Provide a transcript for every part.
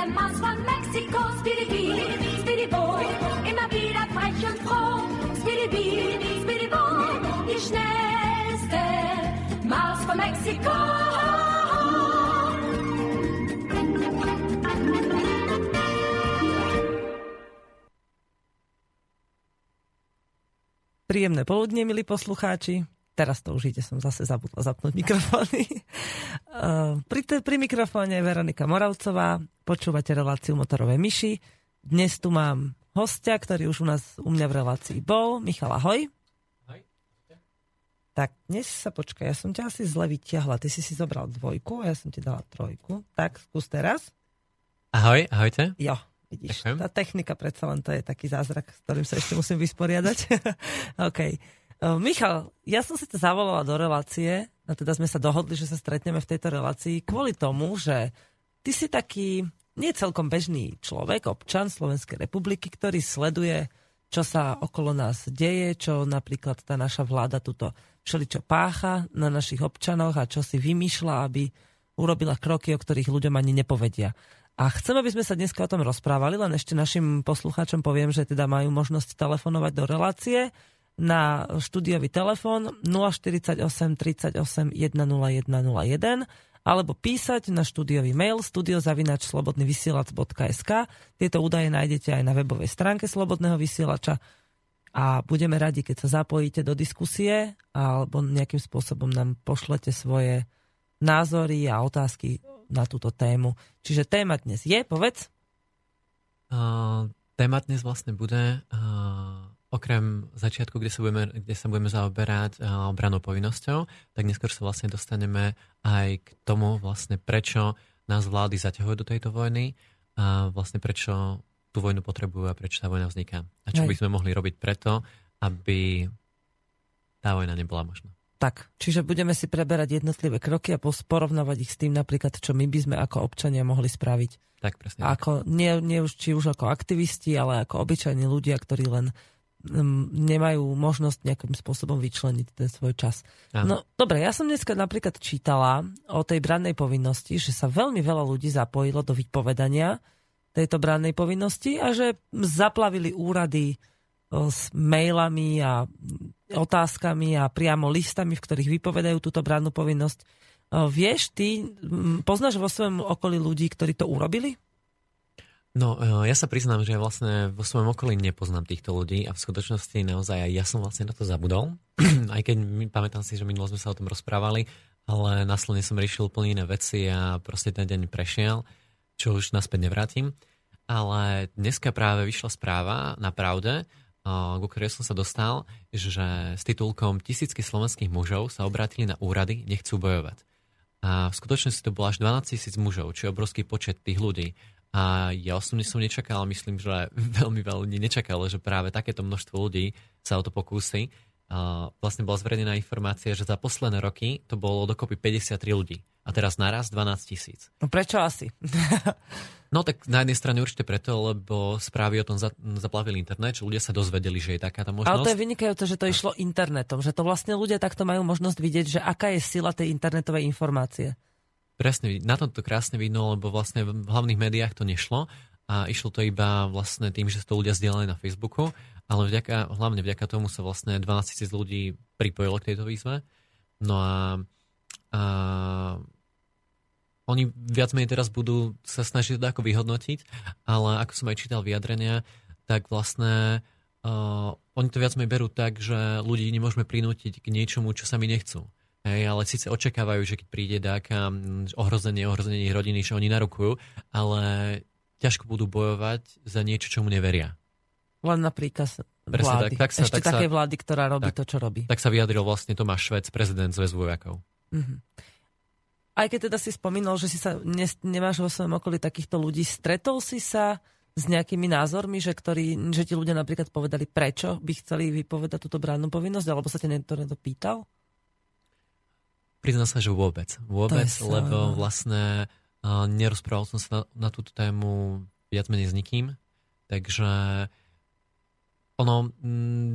Schnellste Maus von Mexiko, Speedy Bee, Speedy Bo, immer wieder frech und froh. Speedy Bee, Speedy Bo, die schnellste Maus von Mexiko. Príjemné poludne, milí poslucháči. Teraz to už ide, som zase zabudla zapnúť mikrofóny. pri, te, pri mikrofóne je Veronika Moravcová, počúvate reláciu Motorové myši. Dnes tu mám hostia, ktorý už u nás u mňa v relácii bol. Michal, ahoj. Hej. Tak, dnes sa počkaj, ja som ťa asi zle vyťahla. Ty si si zobral dvojku a ja som ti dala trojku. Tak, skús teraz. Ahoj, ahojte. Jo, vidíš, Ďakujem. tá technika predsa len to je taký zázrak, s ktorým sa ešte musím vysporiadať. OK. Uh, Michal, ja som si to zavolala do relácie, a teda sme sa dohodli, že sa stretneme v tejto relácii kvôli tomu, že ty si taký nie celkom bežný človek, občan Slovenskej republiky, ktorý sleduje, čo sa okolo nás deje, čo napríklad tá naša vláda tuto všeličo pácha na našich občanoch a čo si vymýšľa, aby urobila kroky, o ktorých ľuďom ani nepovedia. A chcem, aby sme sa dnes o tom rozprávali, len ešte našim poslucháčom poviem, že teda majú možnosť telefonovať do relácie na štúdiový telefón 048 38 10101 alebo písať na štúdiový mail studiozavinačslobodnyvysielac.sk Tieto údaje nájdete aj na webovej stránke Slobodného vysielača a budeme radi, keď sa zapojíte do diskusie alebo nejakým spôsobom nám pošlete svoje názory a otázky na túto tému. Čiže téma dnes je, povedz. Uh, téma dnes vlastne bude uh, okrem začiatku, kde sa budeme, kde sa budeme zaoberať uh, obranou povinnosťou, tak neskôr sa vlastne dostaneme aj k tomu vlastne prečo nás vlády zaťahujú do tejto vojny a vlastne prečo tú vojnu potrebujú a prečo tá vojna vzniká. A čo Hej. by sme mohli robiť preto, aby tá vojna nebola možná. Tak, čiže budeme si preberať jednotlivé kroky a porovnávať ich s tým napríklad, čo my by sme ako občania mohli spraviť. Tak presne. Ako, nie, nie už, či už ako aktivisti, ale ako obyčajní ľudia, ktorí len nemajú možnosť nejakým spôsobom vyčleniť ten svoj čas. Áno. No dobre, ja som dneska napríklad čítala o tej brannej povinnosti, že sa veľmi veľa ľudí zapojilo do vypovedania tejto brannej povinnosti a že zaplavili úrady s mailami a otázkami a priamo listami, v ktorých vypovedajú túto brannú povinnosť. Vieš, ty poznáš vo svojom okolí ľudí, ktorí to urobili? No, e, ja sa priznám, že vlastne vo svojom okolí nepoznám týchto ľudí a v skutočnosti naozaj aj ja som vlastne na to zabudol. aj keď my, pamätám si, že minulo sme sa o tom rozprávali, ale následne som riešil úplne iné veci a proste ten deň prešiel, čo už naspäť nevrátim. Ale dneska práve vyšla správa na pravde, e, ku ktorej som sa dostal, že s titulkom tisícky slovenských mužov sa obrátili na úrady, nechcú bojovať. A v skutočnosti to bolo až 12 tisíc mužov, je obrovský počet tých ľudí. A ja osobne som nečakal, myslím, že veľmi veľa ľudí nečakalo, že práve takéto množstvo ľudí sa o to pokúsi. A vlastne bola zverejnená informácia, že za posledné roky to bolo dokopy 53 ľudí. A teraz naraz 12 tisíc. No prečo asi? No tak na jednej strane určite preto, lebo správy o tom za- zaplavili internet, že ľudia sa dozvedeli, že je takáto možnosť. Ale to je vynikajúce, že to išlo internetom, že to vlastne ľudia takto majú možnosť vidieť, že aká je sila tej internetovej informácie. Presne, na tom to krásne vidno, lebo vlastne v hlavných médiách to nešlo a išlo to iba vlastne tým, že to ľudia zdieľali na Facebooku, ale vďaka, hlavne vďaka tomu sa vlastne 12 tisíc ľudí pripojilo k tejto výzve. No a, a oni viac menej teraz budú sa snažiť to ako vyhodnotiť, ale ako som aj čítal vyjadrenia, tak vlastne uh, oni to viac menej berú tak, že ľudí nemôžeme prinútiť k niečomu, čo sami nechcú. Hej, ale síce očakávajú, že keď príde dáka ohrozenie, ohrozenie ich rodiny, že oni narukujú, ale ťažko budú bojovať za niečo, čomu neveria. Len na príkaz Presne vlády. tak, tak sa- Ešte tak sa- takej vlády, ktorá robí tak. to, čo robí. Tak sa vyjadril vlastne Tomáš Švec, prezident Zväzu vojakov. Mhm. aj keď teda si spomínal, že si sa ne, nemáš vo svojom okolí takýchto ľudí, stretol si sa s nejakými názormi, že, ktorí, že ti ľudia napríklad povedali, prečo by chceli vypovedať túto bránnu povinnosť, alebo sa ťa niekto to pýtal? Priznám sa, že vôbec. Vôbec, lebo vlastne uh, nerozprával som sa na, na túto tému viac menej s nikým. Takže ono,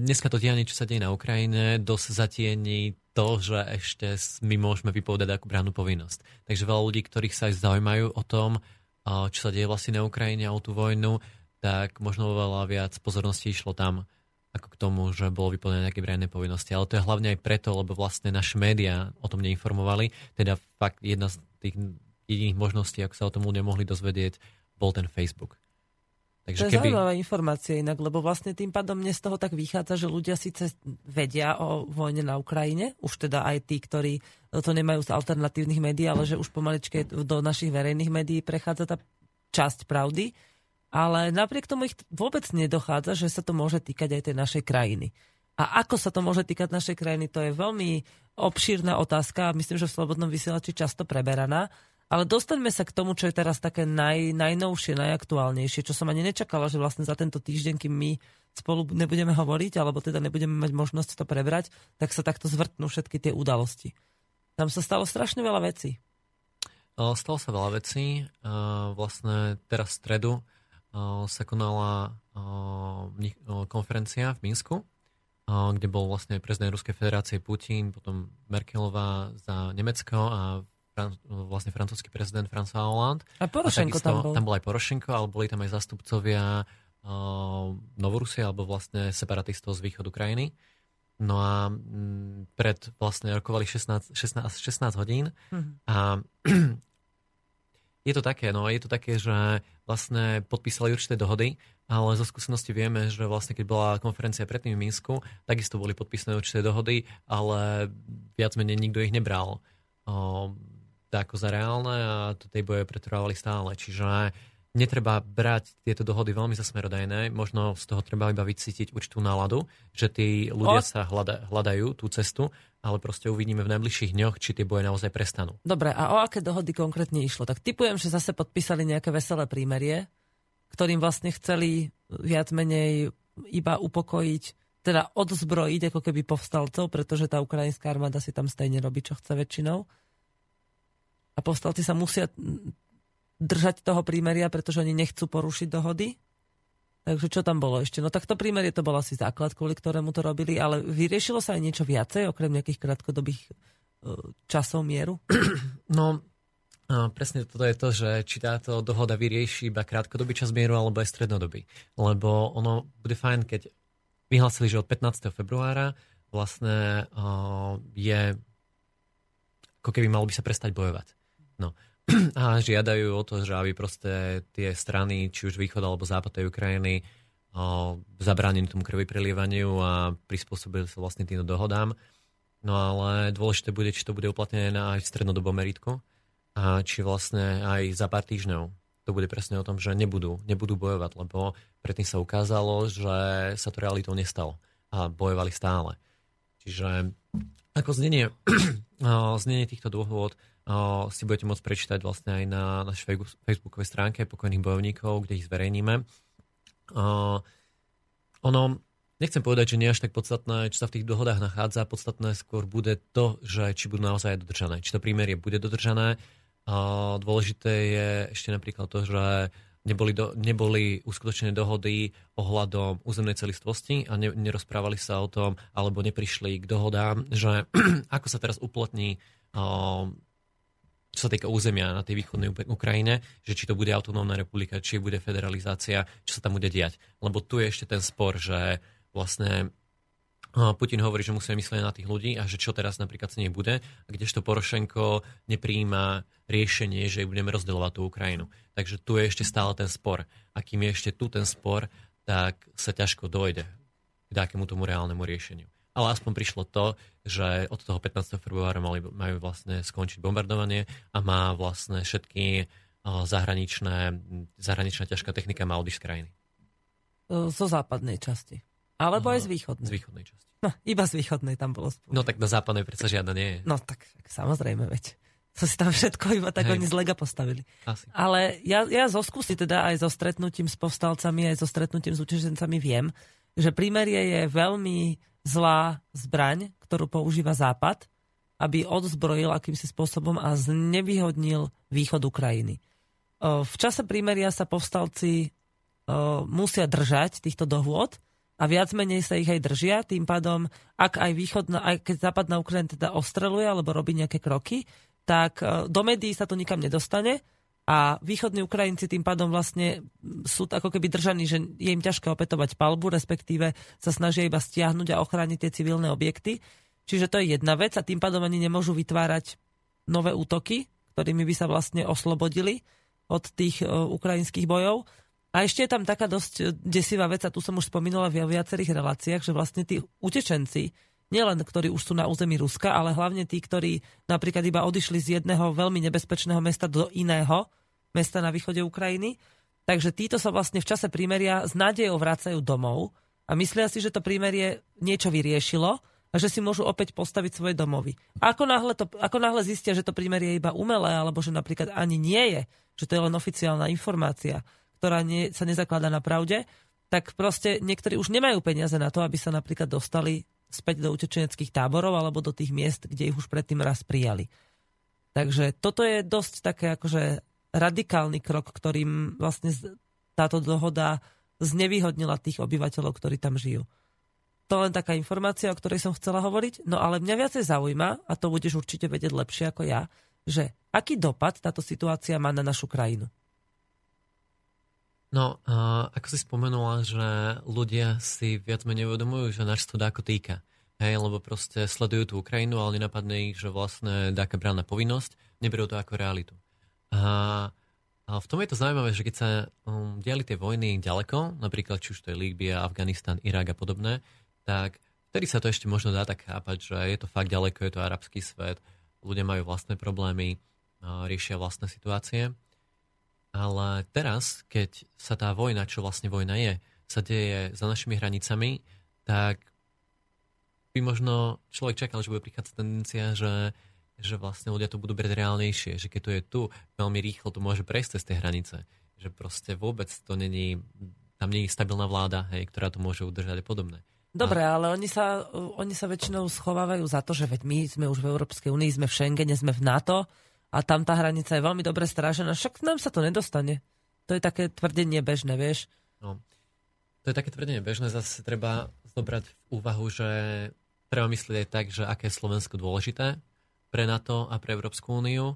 dneska to dianie, čo sa deje na Ukrajine, dosť zatieni to, že ešte my môžeme vypovedať ako bránu povinnosť. Takže veľa ľudí, ktorých sa aj zaujímajú o tom, čo sa deje vlastne na Ukrajine a o tú vojnu, tak možno veľa viac pozornosti išlo tam, ako k tomu, že bolo vyplnené nejaké bránne povinnosti. Ale to je hlavne aj preto, lebo vlastne naše médiá o tom neinformovali. Teda fakt jedna z tých jediných možností, ako sa o tom ľudia mohli dozvedieť, bol ten Facebook. Takže to je keby... zaujímavá informácia inak, lebo vlastne tým pádom mne z toho tak vychádza, že ľudia síce vedia o vojne na Ukrajine, už teda aj tí, ktorí to nemajú z alternatívnych médií, ale že už pomaličke do našich verejných médií prechádza tá časť pravdy, ale napriek tomu ich vôbec nedochádza, že sa to môže týkať aj tej našej krajiny. A ako sa to môže týkať našej krajiny, to je veľmi obšírna otázka a myslím, že v Slobodnom vysielači často preberaná. Ale dostaňme sa k tomu, čo je teraz také naj, najnovšie, najaktuálnejšie, čo som ani nečakala, že vlastne za tento týždeň, kým my spolu nebudeme hovoriť, alebo teda nebudeme mať možnosť to prebrať, tak sa takto zvrtnú všetky tie udalosti. Tam sa stalo strašne veľa vecí. Stalo sa veľa vecí. Vlastne teraz v stredu sa konala konferencia v Minsku, kde bol vlastne prezident Ruskej federácie Putin, potom Merkelová za Nemecko a vlastne francúzsky prezident François Hollande. A Porošenko a tam bol. Tam bol aj Porošenko, ale boli tam aj zastupcovia Novorusie, alebo vlastne separatistov z východu krajiny. No a m, pred vlastne rokovali 16, 16, 16 hodín mm-hmm. a je to také, no je to také, že vlastne podpísali určité dohody, ale zo skúsenosti vieme, že vlastne keď bola konferencia predtým v Minsku, takisto boli podpísané určité dohody, ale viac menej nikto ich nebral. Ako za reálne a tej boje pretrvávali stále. Čiže netreba brať tieto dohody veľmi za smerodajné, možno z toho treba iba vycítiť určitú náladu, že tí ľudia o... sa hľada, hľadajú tú cestu, ale proste uvidíme v najbližších dňoch, či tie boje naozaj prestanú. Dobre, a o aké dohody konkrétne išlo? Tak typujem, že zase podpísali nejaké veselé prímerie, ktorým vlastne chceli viac menej iba upokojiť, teda odzbrojiť ako keby povstalcov, pretože tá ukrajinská armáda si tam stejne robí, čo chce väčšinou a povstalci sa musia držať toho prímeria, pretože oni nechcú porušiť dohody. Takže čo tam bolo ešte? No tak to prímerie to bol asi základ, kvôli ktorému to robili, ale vyriešilo sa aj niečo viacej, okrem nejakých krátkodobých e, časov mieru? No, presne toto je to, že či táto dohoda vyrieši iba krátkodobý čas mieru alebo aj strednodobý. Lebo ono bude fajn, keď vyhlásili, že od 15. februára vlastne uh, je ako keby malo by sa prestať bojovať. No. A žiadajú o to, že aby proste tie strany, či už východ alebo západ tej Ukrajiny, zabránili tomu krvi prelievaniu a prispôsobili sa vlastne týmto dohodám. No ale dôležité bude, či to bude uplatnené na aj v strednodobom meritku a či vlastne aj za pár týždňov to bude presne o tom, že nebudú, nebudú bojovať, lebo predtým sa ukázalo, že sa to realitou nestalo a bojovali stále. Čiže ako znenie, znenie týchto dôvod si budete môcť prečítať vlastne aj na našej facebookovej stránke pokojných bojovníkov, kde ich zverejníme. Ono, nechcem povedať, že nie až tak podstatné, čo sa v tých dohodách nachádza. Podstatné skôr bude to, že či budú naozaj dodržané. Či to prímerie bude dodržané. Dôležité je ešte napríklad to, že neboli, do, neboli uskutočnené dohody ohľadom územnej celistvosti a ne, nerozprávali sa o tom, alebo neprišli k dohodám, že ako sa teraz uplatní čo sa týka územia na tej východnej Ukrajine, že či to bude autonómna republika, či bude federalizácia, čo sa tam bude diať. Lebo tu je ešte ten spor, že vlastne Putin hovorí, že musíme myslieť na tých ľudí a že čo teraz napríklad sa nebude, kdežto Porošenko nepríjima riešenie, že budeme rozdeľovať tú Ukrajinu. Takže tu je ešte stále ten spor. A kým je ešte tu ten spor, tak sa ťažko dojde k takému tomu reálnemu riešeniu ale aspoň prišlo to, že od toho 15. februára mali, majú vlastne skončiť bombardovanie a má vlastne všetky zahraničné, zahraničná ťažká technika má odísť z krajiny. Zo západnej časti. Alebo aj z východnej. Z východnej časti. No, iba z východnej tam bolo spolu. No tak do západnej predsa žiadna nie je. No tak samozrejme, veď. To si tam všetko iba tak Hej. oni z lega postavili. Asi. Ale ja, ja zo skúsi teda aj so stretnutím s povstalcami, aj so stretnutím s utečencami viem, že prímerie je veľmi zlá zbraň, ktorú používa Západ, aby odzbrojil akýmsi spôsobom a znevýhodnil východ Ukrajiny. O, V čase prímeria sa povstalci o, musia držať týchto dohôd a viac menej sa ich aj držia, tým pádom, ak aj východná, aj keď západná Ukrajina teda ostreluje alebo robí nejaké kroky, tak e, do médií sa to nikam nedostane a východní Ukrajinci tým pádom vlastne sú ako keby držaní, že je im ťažké opätovať palbu, respektíve sa snažia iba stiahnuť a ochrániť tie civilné objekty. Čiže to je jedna vec a tým pádom ani nemôžu vytvárať nové útoky, ktorými by sa vlastne oslobodili od tých e, ukrajinských bojov. A ešte je tam taká dosť desivá vec, a tu som už spomínala v viacerých reláciách, že vlastne tí utečenci, nielen ktorí už sú na území Ruska, ale hlavne tí, ktorí napríklad iba odišli z jedného veľmi nebezpečného mesta do iného mesta na východe Ukrajiny. Takže títo sa vlastne v čase prímeria s nádejou vracajú domov a myslia si, že to prímerie niečo vyriešilo a že si môžu opäť postaviť svoje domovy. Ako náhle, to, ako náhle zistia, že to prímerie je iba umelé, alebo že napríklad ani nie je, že to je len oficiálna informácia, ktorá nie, sa nezakladá na pravde, tak proste niektorí už nemajú peniaze na to, aby sa napríklad dostali späť do utečeneckých táborov alebo do tých miest, kde ich už predtým raz prijali. Takže toto je dosť také akože radikálny krok, ktorým vlastne táto dohoda znevýhodnila tých obyvateľov, ktorí tam žijú. To len taká informácia, o ktorej som chcela hovoriť. No ale mňa viacej zaujíma, a to budeš určite vedieť lepšie ako ja, že aký dopad táto situácia má na našu krajinu. No, uh, ako si spomenula, že ľudia si viac menej uvedomujú, že nás to dáko týka. Hej, lebo proste sledujú tú Ukrajinu, ale nenapadne ich, že vlastne dáka bránna povinnosť, neberú to ako realitu. A, a v tom je to zaujímavé, že keď sa um, diali tie vojny ďaleko, napríklad či už to je Líbia, Afganistan, Irak a podobné, tak vtedy sa to ešte možno dá tak chápať, že je to fakt ďaleko, je to arabský svet, ľudia majú vlastné problémy, riešia vlastné situácie. Ale teraz, keď sa tá vojna, čo vlastne vojna je, sa deje za našimi hranicami, tak by možno človek čakal, že bude prichádzať tendencia, že, že vlastne ľudia to budú brať reálnejšie, že keď to je tu, veľmi rýchlo to môže prejsť cez tie hranice. Že proste vôbec to není, tam není stabilná vláda, hej, ktorá to môže udržať a podobné. Dobre, ale oni sa, oni sa väčšinou schovávajú za to, že veď my sme už v Európskej únii, sme v Schengene, sme v NATO a tam tá hranica je veľmi dobre strážená, však nám sa to nedostane. To je také tvrdenie bežné, vieš. No, to je také tvrdenie bežné, zase treba zobrať v úvahu, že treba myslieť aj tak, že aké je Slovensko dôležité pre NATO a pre Európsku úniu.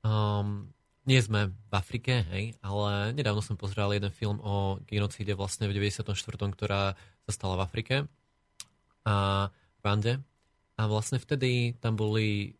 Um, nie sme v Afrike, hej, ale nedávno som pozeral jeden film o genocíde vlastne v 94., ktorá sa stala v Afrike a v Rwande. A vlastne vtedy tam boli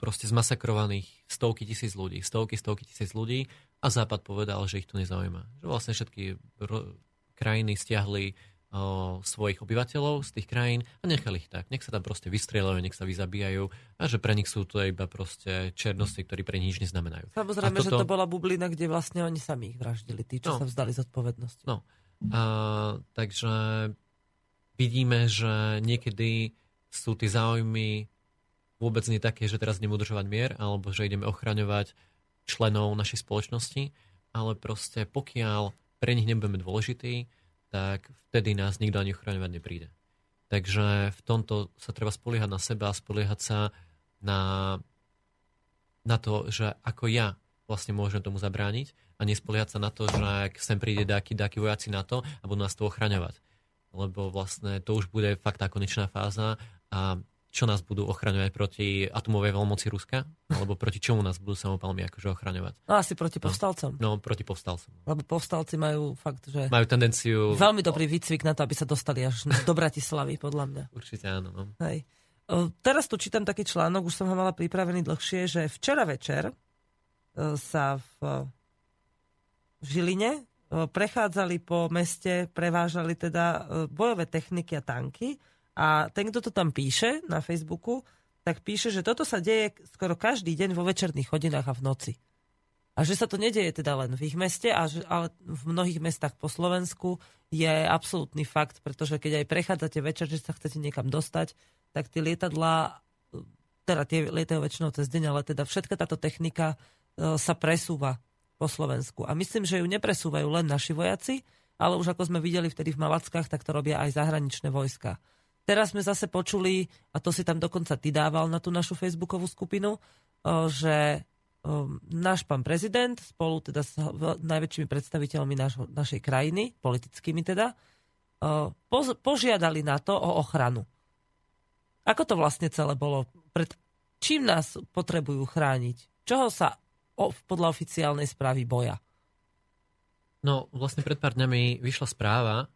proste zmasakrovaných stovky tisíc ľudí, stovky, stovky tisíc ľudí a Západ povedal, že ich to nezaujíma. Že vlastne všetky ro- krajiny stiahli o, svojich obyvateľov z tých krajín a nechali ich tak. Nech sa tam proste vystrieľajú, nech sa vyzabíjajú a že pre nich sú to iba proste černosti, ktorí pre nich nič neznamenajú. Samozrejme, A že to bola bublina, kde vlastne oni sami ich vraždili, tí, čo No. sa vzdali zodpovednosti. No, a, takže vidíme, že niekedy sú tie záujmy vôbec nie také, že teraz ideme udržovať mier, alebo že ideme ochraňovať členov našej spoločnosti, ale proste pokiaľ pre nich nebudeme dôležití, tak vtedy nás nikto ani ochraňovať nepríde. Takže v tomto sa treba spoliehať na seba spoliehať sa na, na to, že ako ja vlastne môžem tomu zabrániť a nespoliehať sa na to, že ak sem príde dáky, dáky vojaci na to a budú nás tu ochraňovať. Lebo vlastne to už bude fakt tá konečná fáza a čo nás budú ochraňovať proti atomovej veľmoci Ruska? Alebo proti čomu nás budú samopalmi akože ochraňovať? No asi proti povstalcom. No, proti povstalcom. Lebo povstalci majú fakt, že Majú tendenciu... veľmi dobrý výcvik na to, aby sa dostali až do Bratislavy, podľa mňa. Určite áno. No. Hej. O, Teraz tu čítam taký článok, už som ho mala pripravený dlhšie, že včera večer e, sa v Žiline e, prechádzali po meste, prevážali teda e, bojové techniky a tanky a ten, kto to tam píše na Facebooku, tak píše, že toto sa deje skoro každý deň vo večerných hodinách a v noci. A že sa to nedieje teda len v ich meste, ale v mnohých mestách po Slovensku je absolútny fakt, pretože keď aj prechádzate večer, že sa chcete niekam dostať, tak tie lietadlá e, teda tie lietajú väčšinou cez deň, ale teda všetka táto technika e, sa presúva po Slovensku. A myslím, že ju nepresúvajú len naši vojaci, ale už ako sme videli vtedy v Malackách, tak to robia aj zahraničné vojska. Teraz sme zase počuli, a to si tam dokonca ty dával na tú našu facebookovú skupinu, že náš pán prezident spolu teda s najväčšími predstaviteľmi našo, našej krajiny, politickými teda, požiadali na to o ochranu. Ako to vlastne celé bolo? Pred čím nás potrebujú chrániť? Čoho sa podľa oficiálnej správy boja? No, vlastne pred pár dňami vyšla správa,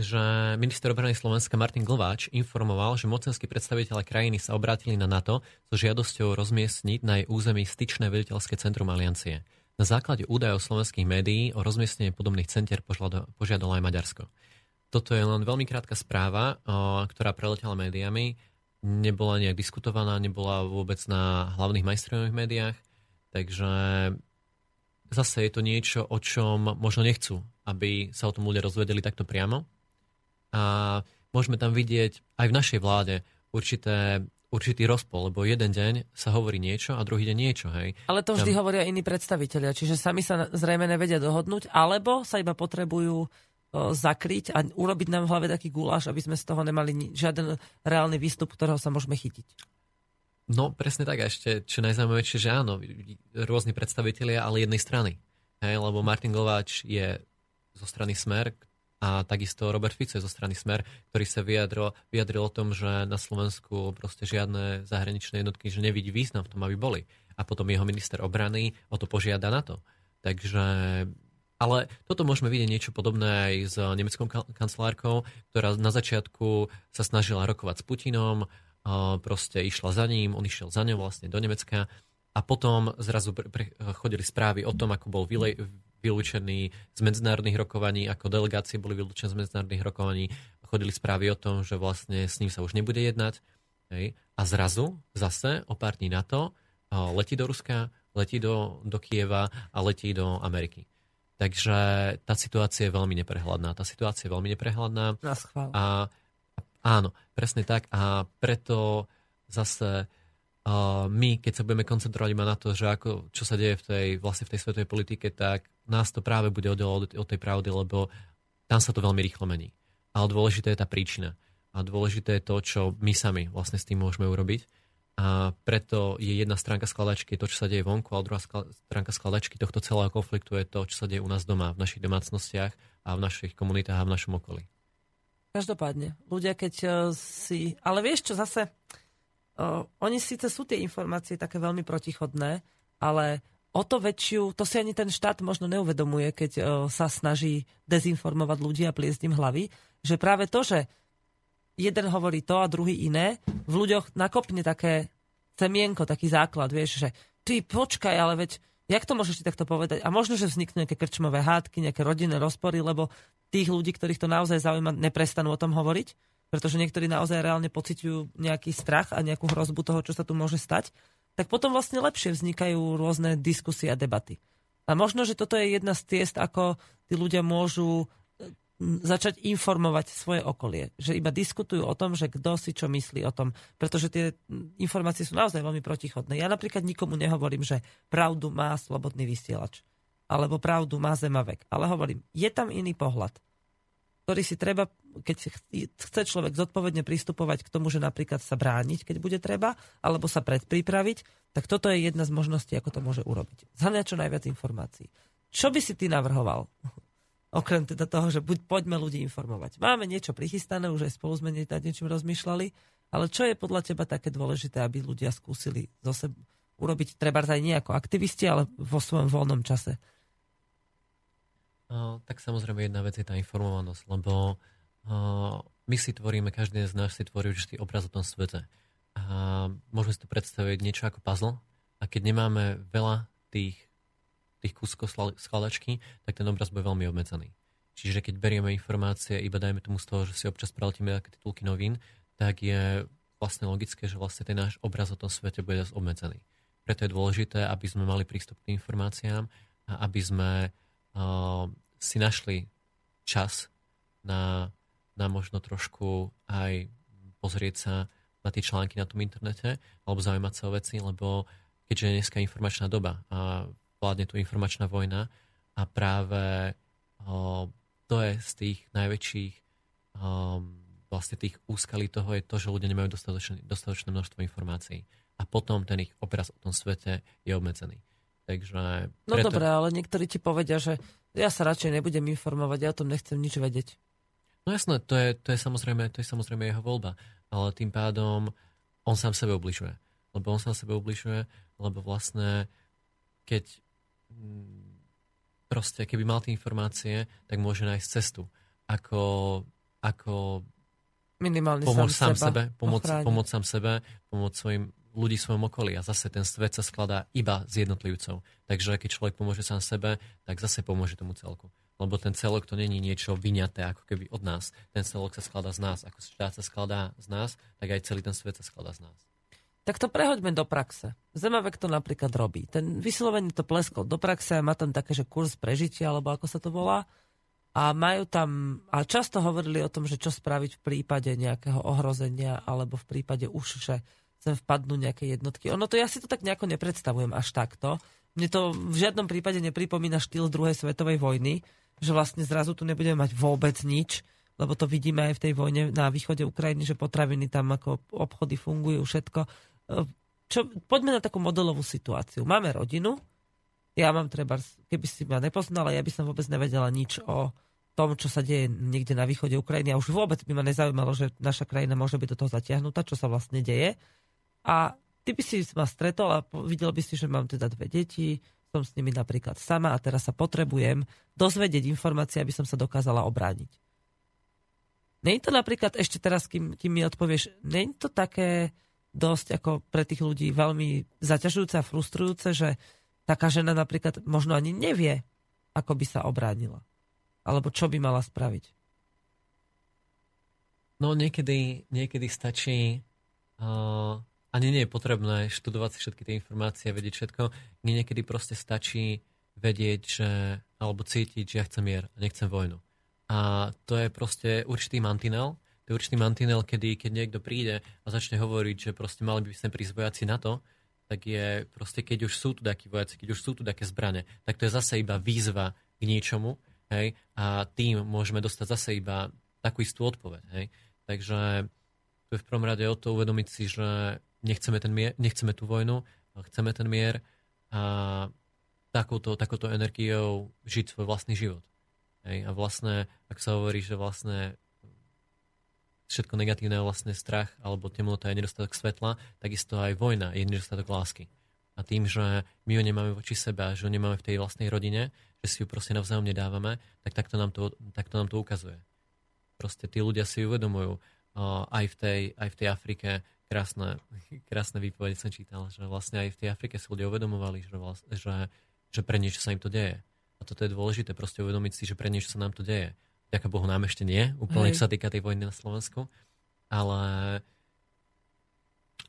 že minister obrany Slovenska Martin Glváč informoval, že mocenskí predstaviteľe krajiny sa obrátili na NATO so žiadosťou rozmiestniť na jej území styčné veliteľské centrum aliancie. Na základe údajov slovenských médií o rozmiestnení podobných centier požiadalo aj Maďarsko. Toto je len veľmi krátka správa, ktorá preletela médiami, nebola nejak diskutovaná, nebola vôbec na hlavných majstrových médiách, takže zase je to niečo, o čom možno nechcú, aby sa o tom ľudia rozvedeli takto priamo. A môžeme tam vidieť aj v našej vláde určité, určitý rozpol, lebo jeden deň sa hovorí niečo a druhý deň niečo. Hej. Ale to vždy tam... hovoria iní predstavitelia, čiže sami sa zrejme nevedia dohodnúť, alebo sa iba potrebujú zakryť a urobiť nám v hlave taký guláš, aby sme z toho nemali žiaden reálny výstup, ktorého sa môžeme chytiť. No presne tak a ešte čo najzaujímavejšie, že áno, rôzni predstavitelia, ale jednej strany. Hej, lebo Martin Glováč je zo strany Smer a takisto Robert Fico zo strany Smer, ktorý sa vyjadril, vyjadril o tom, že na Slovensku proste žiadne zahraničné jednotky, že nevidí význam v tom, aby boli. A potom jeho minister obrany o to požiada na to. Takže ale toto môžeme vidieť niečo podobné aj s nemeckou kancelárkou, ktorá na začiatku sa snažila rokovať s Putinom, proste išla za ním, on išiel za ňou vlastne do Nemecka a potom zrazu chodili správy o tom, ako bol vyle, vylúčený z medzinárodných rokovaní, ako delegácie boli vylúčené z medzinárodných rokovaní, chodili správy o tom, že vlastne s ním sa už nebude jednať. Hej. A zrazu zase o pár dní na to letí do Ruska, letí do, do Kieva a letí do Ameriky. Takže tá situácia je veľmi neprehľadná. Tá situácia je veľmi neprehľadná. A Áno, presne tak. A preto zase uh, my, keď sa budeme koncentrovať iba na to, že ako, čo sa deje v tej, vlastne v tej svetovej politike, tak nás to práve bude oddelovať od tej pravdy, lebo tam sa to veľmi rýchlo mení. Ale dôležité je tá príčina. A dôležité je to, čo my sami vlastne s tým môžeme urobiť. A preto je jedna stránka skladačky to, čo sa deje vonku, a druhá stránka skladačky tohto celého konfliktu je to, čo sa deje u nás doma, v našich domácnostiach a v našich komunitách a v našom okolí. Každopádne, ľudia, keď uh, si... Ale vieš čo, zase, uh, oni síce sú tie informácie také veľmi protichodné, ale o to väčšiu, to si ani ten štát možno neuvedomuje, keď uh, sa snaží dezinformovať ľudí a pliesť im hlavy, že práve to, že jeden hovorí to a druhý iné, v ľuďoch nakopne také semienko, taký základ, vieš, že ty počkaj, ale veď Jak to môžeš si takto povedať? A možno, že vzniknú nejaké krčmové hádky, nejaké rodinné rozpory, lebo tých ľudí, ktorých to naozaj zaujíma, neprestanú o tom hovoriť, pretože niektorí naozaj reálne pociťujú nejaký strach a nejakú hrozbu toho, čo sa tu môže stať, tak potom vlastne lepšie vznikajú rôzne diskusie a debaty. A možno, že toto je jedna z ciest, ako tí ľudia môžu začať informovať svoje okolie. Že iba diskutujú o tom, že kto si čo myslí o tom. Pretože tie informácie sú naozaj veľmi protichodné. Ja napríklad nikomu nehovorím, že pravdu má slobodný vysielač. Alebo pravdu má zemavek. Ale hovorím, je tam iný pohľad, ktorý si treba, keď chce človek zodpovedne pristupovať k tomu, že napríklad sa brániť, keď bude treba, alebo sa predpripraviť, tak toto je jedna z možností, ako to môže urobiť. Zhľadať čo najviac informácií. Čo by si ty navrhoval? Okrem teda toho, že buď poďme ľudí informovať. Máme niečo prichystané, už aj spolu sme nad niečím rozmýšľali, ale čo je podľa teba také dôležité, aby ľudia skúsili zase urobiť treba aj nie ako aktivisti, ale vo svojom voľnom čase? No, tak samozrejme jedna vec je tá informovanosť, lebo uh, my si tvoríme, každý z nás si tvorí určitý obraz o tom svete. A môžeme si to predstaviť niečo ako puzzle a keď nemáme veľa tých tých kúskov skladačky, tak ten obraz bude veľmi obmedzený. Čiže keď berieme informácie, iba dajme tomu z toho, že si občas preletíme také titulky novín, tak je vlastne logické, že vlastne ten náš obraz o tom svete bude dosť obmedzený. Preto je dôležité, aby sme mali prístup k tým informáciám a aby sme uh, si našli čas na, na možno trošku aj pozrieť sa na tie články na tom internete alebo zaujímať sa o veci, lebo keďže je dneska informačná doba a vládne tu informačná vojna a práve o, to je z tých najväčších o, vlastne tých úskalí toho je to, že ľudia nemajú dostatočné, dostatočné množstvo informácií. A potom ten ich obraz o tom svete je obmedzený. Takže no preto... dobré, ale niektorí ti povedia, že ja sa radšej nebudem informovať, ja o tom nechcem nič vedieť. No jasné, to je, to je, samozrejme, to je samozrejme jeho voľba, ale tým pádom on sám sebe obližuje. Lebo on sám sebe obližuje, lebo vlastne keď mm, proste, keby mal tie informácie, tak môže nájsť cestu, ako, ako Minimálne pomôcť sám, sám sebe, pomôcť, pomôcť sám sebe, pomôcť svojim ľudí v svojom okolí. A zase ten svet sa skladá iba z jednotlivcov. Takže keď človek pomôže sám sebe, tak zase pomôže tomu celku. Lebo ten celok to není niečo vyňaté ako keby od nás. Ten celok sa skladá z nás. Ako štát sa skladá z nás, tak aj celý ten svet sa skladá z nás. Tak to prehoďme do praxe. Zemavek to napríklad robí. Ten vyslovene to pleskol do praxe má tam také, že kurz prežitia, alebo ako sa to volá. A majú tam, a často hovorili o tom, že čo spraviť v prípade nejakého ohrozenia, alebo v prípade už, že sem vpadnú nejaké jednotky. Ono to ja si to tak nejako nepredstavujem až takto. Mne to v žiadnom prípade nepripomína štýl druhej svetovej vojny, že vlastne zrazu tu nebudeme mať vôbec nič, lebo to vidíme aj v tej vojne na východe Ukrajiny, že potraviny tam ako obchody fungujú, všetko. Čo, poďme na takú modelovú situáciu. Máme rodinu, ja mám treba, keby si ma nepoznala, ja by som vôbec nevedela nič o tom, čo sa deje niekde na východe Ukrajiny a už vôbec by ma nezaujímalo, že naša krajina môže byť do toho zatiahnutá, čo sa vlastne deje. A ty by si ma stretol a videl by si, že mám teda dve deti, som s nimi napríklad sama a teraz sa potrebujem dozvedieť informácie, aby som sa dokázala obrániť. Není to napríklad, ešte teraz, kým, kým mi odpovieš, není to také dosť ako pre tých ľudí veľmi zaťažujúce a frustrujúce, že taká žena napríklad možno ani nevie, ako by sa obránila. Alebo čo by mala spraviť. No niekedy, niekedy stačí uh, ani nie je potrebné študovať si všetky tie informácie vedieť všetko. Mne niekedy proste stačí vedieť, že, alebo cítiť, že ja chcem mier a nechcem vojnu. A to je proste určitý mantinel. To je určitý mantinel, kedy keď niekto príde a začne hovoriť, že proste mali by sme prísť vojaci na to, tak je proste, keď už sú tu takí vojaci, keď už sú tu také zbrane, tak to je zase iba výzva k niečomu, hej, a tým môžeme dostať zase iba takú istú odpoveď, hej. Takže to je v prvom rade o to uvedomiť si, že nechceme, ten mier, nechceme tú vojnu, chceme ten mier a takouto, takouto energiou žiť svoj vlastný život. Hej? A vlastne, ak sa hovorí, že vlastne všetko negatívne je vlastne strach alebo temnota je nedostatok svetla, takisto aj vojna je nedostatok lásky. A tým, že my ho nemáme voči sebe že ho nemáme v tej vlastnej rodine, že si ju proste navzájom nedávame, tak takto nám to, takto nám to ukazuje. Proste tí ľudia si uvedomujú aj, v tej, aj v tej Afrike, krásne, krásne výpovede som čítal, že vlastne aj v tej Afrike si ľudia uvedomovali, že, vlastne, že, že pre niečo sa im to deje. A toto je dôležité, proste uvedomiť si, že pre niečo sa nám to deje. Ďaká Bohu nám ešte nie, úplne, čo sa týka tej vojny na Slovensku, ale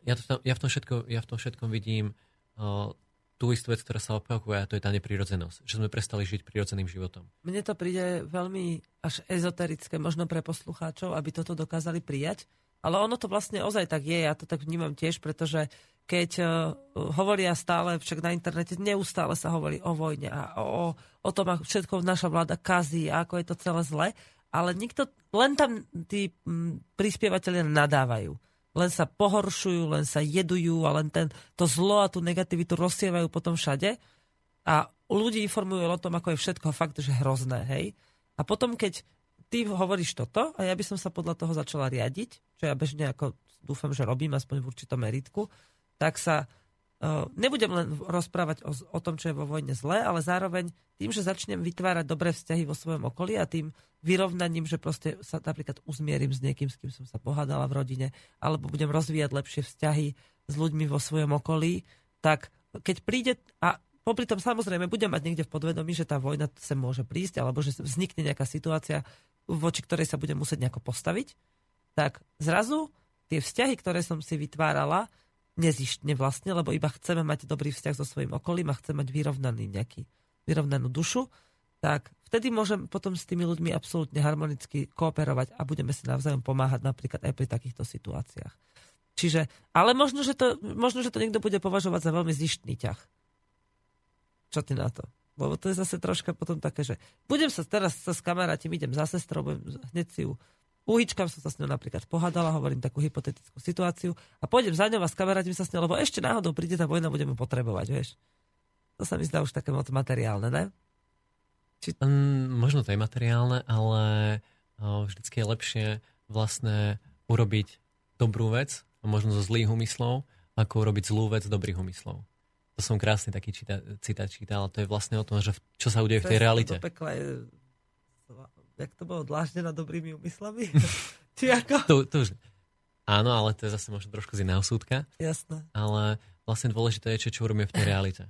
ja, to, ja, v, tom všetko, ja v tom všetkom vidím uh, tú istú vec, ktorá sa opakuje a to je tá neprirodzenosť. Že sme prestali žiť prirodzeným životom. Mne to príde veľmi až ezoterické, možno pre poslucháčov, aby toto dokázali prijať, ale ono to vlastne ozaj tak je, ja to tak vnímam tiež, pretože keď uh, hovoria stále, však na internete neustále sa hovorí o vojne a o, o tom, ako všetko naša vláda kazí a ako je to celé zle, ale nikto, len tam tí m, prispievateľia nadávajú. Len sa pohoršujú, len sa jedujú a len ten, to zlo a tú negativitu rozsievajú potom všade. A ľudí informujú o tom, ako je všetko fakt, že hrozné, hej. A potom, keď ty hovoríš toto a ja by som sa podľa toho začala riadiť, čo ja bežne ako dúfam, že robím aspoň v určitom meritku, tak sa uh, nebudem len rozprávať o, o tom, čo je vo vojne zlé, ale zároveň tým, že začnem vytvárať dobré vzťahy vo svojom okolí a tým vyrovnaním, že proste sa napríklad uzmierim s niekým, s kým som sa pohádala v rodine, alebo budem rozvíjať lepšie vzťahy s ľuďmi vo svojom okolí, tak keď príde, a popri tom samozrejme budem mať niekde v podvedomí, že tá vojna sa môže prísť, alebo že vznikne nejaká situácia, voči ktorej sa budem musieť nejako postaviť, tak zrazu tie vzťahy, ktoré som si vytvárala, nezištne vlastne, lebo iba chceme mať dobrý vzťah so svojím okolím a chceme mať vyrovnaný nejaký, vyrovnanú dušu, tak vtedy môžem potom s tými ľuďmi absolútne harmonicky kooperovať a budeme si navzájom pomáhať napríklad aj pri takýchto situáciách. Čiže, ale možno že, to, možno, že to niekto bude považovať za veľmi zištný ťah. Čo ty na to? Lebo to je zase troška potom také, že budem sa teraz sa s kamarátim, idem za sestrou, budem, hneď si ju uhičkam, som sa s ňou napríklad pohádala, hovorím takú hypotetickú situáciu a pôjdem za ňou a s kamarátim sa s ňou, lebo ešte náhodou príde tá vojna, budeme potrebovať, vieš. To sa mi zdá už také moc materiálne, ne? Či... Um, možno to je materiálne, ale uh, vždycky je lepšie vlastne urobiť dobrú vec, možno zo zlých úmyslov, ako urobiť zlú vec dobrých úmyslov to som krásny taký číta, citát čítal, to je vlastne o tom, že čo sa udeje v tej realite. Do pekla je, jak to bolo, dláždená dobrými úmyslami? Či ako? To, to už, áno, ale to je zase možno trošku z iného súdka. Jasné. Ale vlastne dôležité je, čo, čo urobíme v tej realite.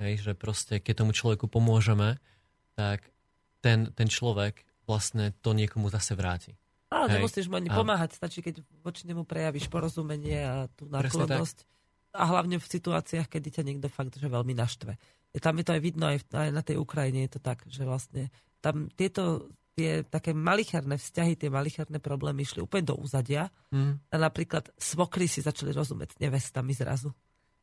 Hej, že proste, keď tomu človeku pomôžeme, tak ten, ten človek vlastne to niekomu zase vráti. Ale nemusíš mu ani a... pomáhať, stačí, keď voči nemu prejavíš porozumenie a tú náklonnosť a hlavne v situáciách, kedy ťa niekto fakt že veľmi naštve. Tam je to aj vidno, aj, aj na tej Ukrajine je to tak, že vlastne tam tieto tie také malicherné vzťahy, tie malicherné problémy išli úplne do úzadia. Mm. A napríklad svokry si začali rozumieť nevestami zrazu.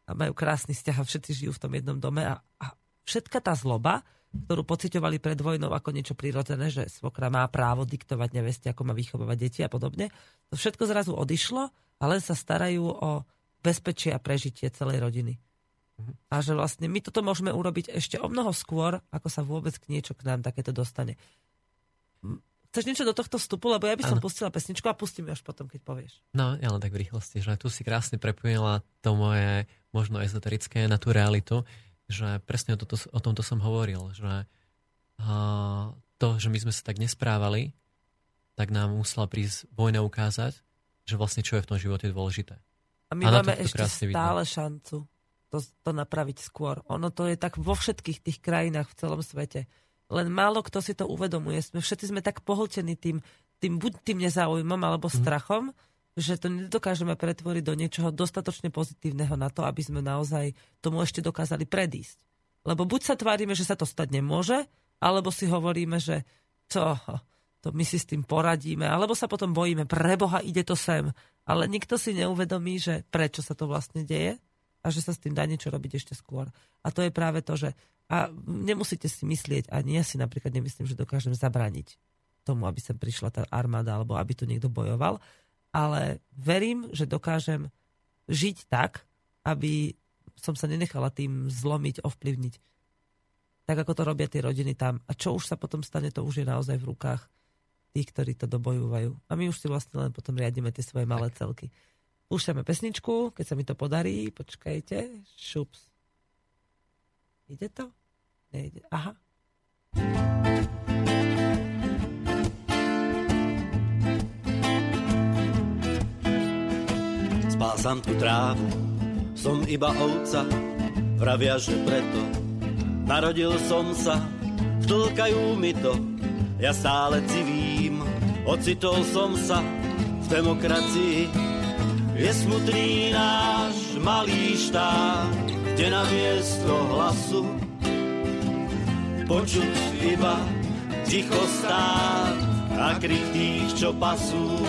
A majú krásny vzťah a všetci žijú v tom jednom dome. A, a všetka tá zloba, ktorú pocitovali pred vojnou ako niečo prirodzené, že svokra má právo diktovať neveste, ako má vychovávať deti a podobne, to všetko zrazu odišlo a len sa starajú o bezpečie a prežitie celej rodiny. Mhm. A že vlastne my toto môžeme urobiť ešte o mnoho skôr, ako sa vôbec k niečo k nám takéto dostane. Chceš niečo do tohto vstupu? Lebo ja by som ano. pustila pesničku a pustím ju až potom, keď povieš. No, ja len tak v rýchlosti, že tu si krásne prepojila to moje možno ezoterické na tú realitu, že presne o, toto, o tomto som hovoril, že uh, to, že my sme sa tak nesprávali, tak nám musela prísť vojna ukázať, že vlastne čo je v tom živote dôležité. A my a máme ešte stále vidno. šancu to, to napraviť skôr. Ono to je tak vo všetkých tých krajinách v celom svete. Len málo kto si to uvedomuje. Sme, všetci sme tak pohltení tým, tým buď tým nezáujmom alebo mm. strachom, že to nedokážeme pretvoriť do niečoho dostatočne pozitívneho na to, aby sme naozaj tomu ešte dokázali predísť. Lebo buď sa tvárime, že sa to stať nemôže, alebo si hovoríme, že čo, to my si s tým poradíme, alebo sa potom bojíme, preboha, ide to sem ale nikto si neuvedomí, že prečo sa to vlastne deje a že sa s tým dá niečo robiť ešte skôr. A to je práve to, že a nemusíte si myslieť, ani ja si napríklad nemyslím, že dokážem zabraniť tomu, aby sem prišla tá armáda alebo aby tu niekto bojoval, ale verím, že dokážem žiť tak, aby som sa nenechala tým zlomiť, ovplyvniť. Tak ako to robia tie rodiny tam. A čo už sa potom stane, to už je naozaj v rukách tých, ktorí to dobojúvajú. A my už si vlastne len potom riadíme tie svoje malé celky. Púšťame pesničku, keď sa mi to podarí, počkajte, šups. Ide to? Nejde. Aha. Spásam tu trávu, som iba ovca, vravia, že preto narodil som sa, vtlkajú mi to, ja stále civím, ocitol som sa v demokracii. Je smutný náš malý štát, kde na miesto hlasu počuť iba ticho stát a krik tých, čo pasú.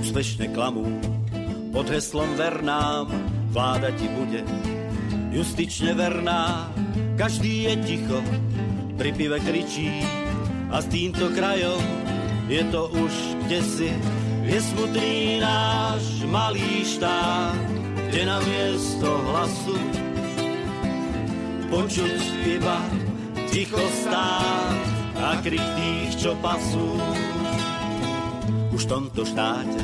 Úspešne klamú pod heslom vernám, vláda ti bude justične verná, každý je ticho, pri pive kričí a s týmto krajom je to už kde si. Je smutný náš malý štát, kde na miesto hlasu počuť iba ticho stáť a krik tých, čo pasú. Už v tomto štáte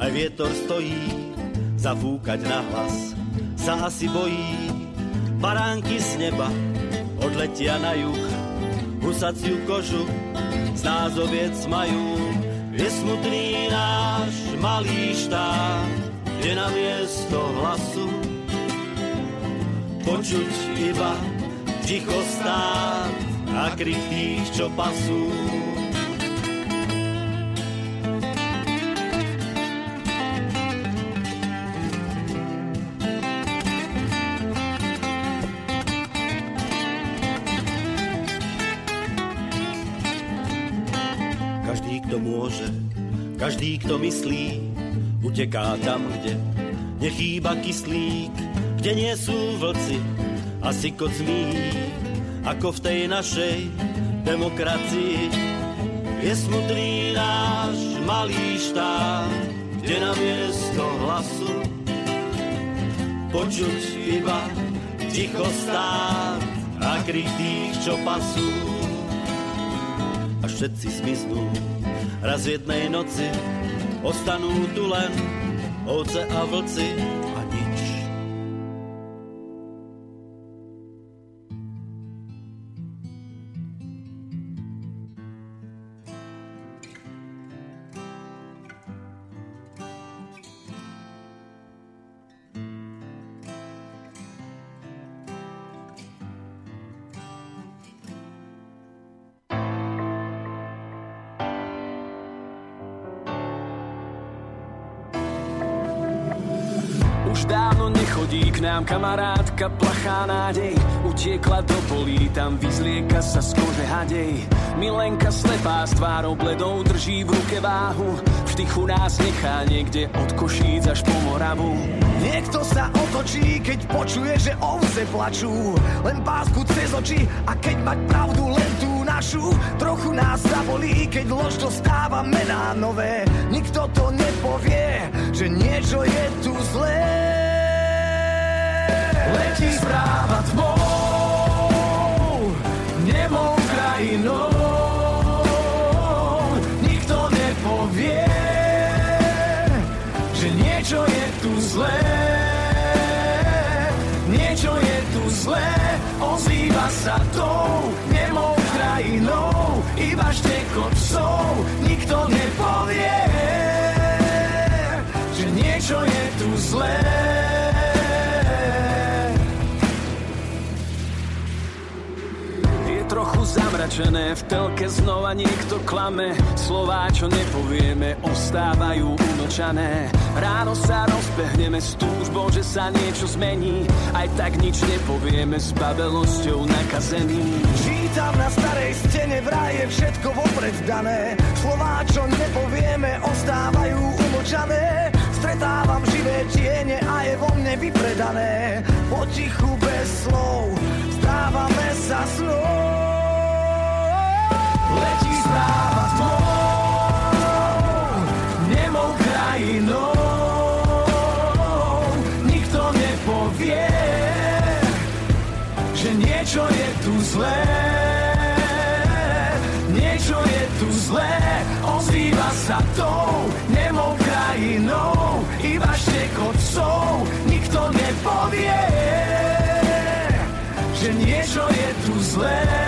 aj vietor stojí, zafúkať na hlas sa asi bojí. Baránky z neba odletia na juh, husaciu kožu z nás oviec majú. Je smutný náš malý štát, kde na miesto hlasu počuť iba ticho stáť a krik tých, čo pasú. Každý, kto myslí, uteká tam, kde nechýba kyslík, kde nie sú vlci a sykot zmí, ako v tej našej demokracii. Je smutný náš malý štát, kde na miesto hlasu počuť iba ticho stát a krik tých, čo pasú. A všetci zmiznú. Raz v jednej noci, ostanú tu len ovce a vlci nechodí k nám kamarátka plachá nádej. Utiekla do polí, tam vyzlieka sa z kože hadej. Milenka slepá s tvárou bledou drží v ruke váhu. V nás nechá niekde od Košíc až po Moravu. Niekto sa otočí, keď počuje, že ovce plačú. Len pásku cez oči a keď mať pravdu len tú našu. Trochu nás zabolí, keď lož dostáva mená nové. Nikto to nepovie, že niečo je tu zlé Letí správa tmou, zamračené, v telke znova niekto klame. Slová, čo nepovieme, ostávajú umlčané. Ráno sa rozbehneme s túžbou, že sa niečo zmení. Aj tak nič nepovieme s babelosťou nakazený. Čítam na starej stene vraj je všetko vopred dané. Slová, čo nepovieme, ostávajú umlčané. Stretávam živé tiene a je vo mne vypredané. Potichu bez slov, stávame sa snou Letí správa tmou, nemou krajinou Nikto nepovie, že niečo je tu zlé Niečo tu zlé, ozýva sa tou nemou krajinou Iba štekot psov, nikto nepovie Že niečo je tu zlé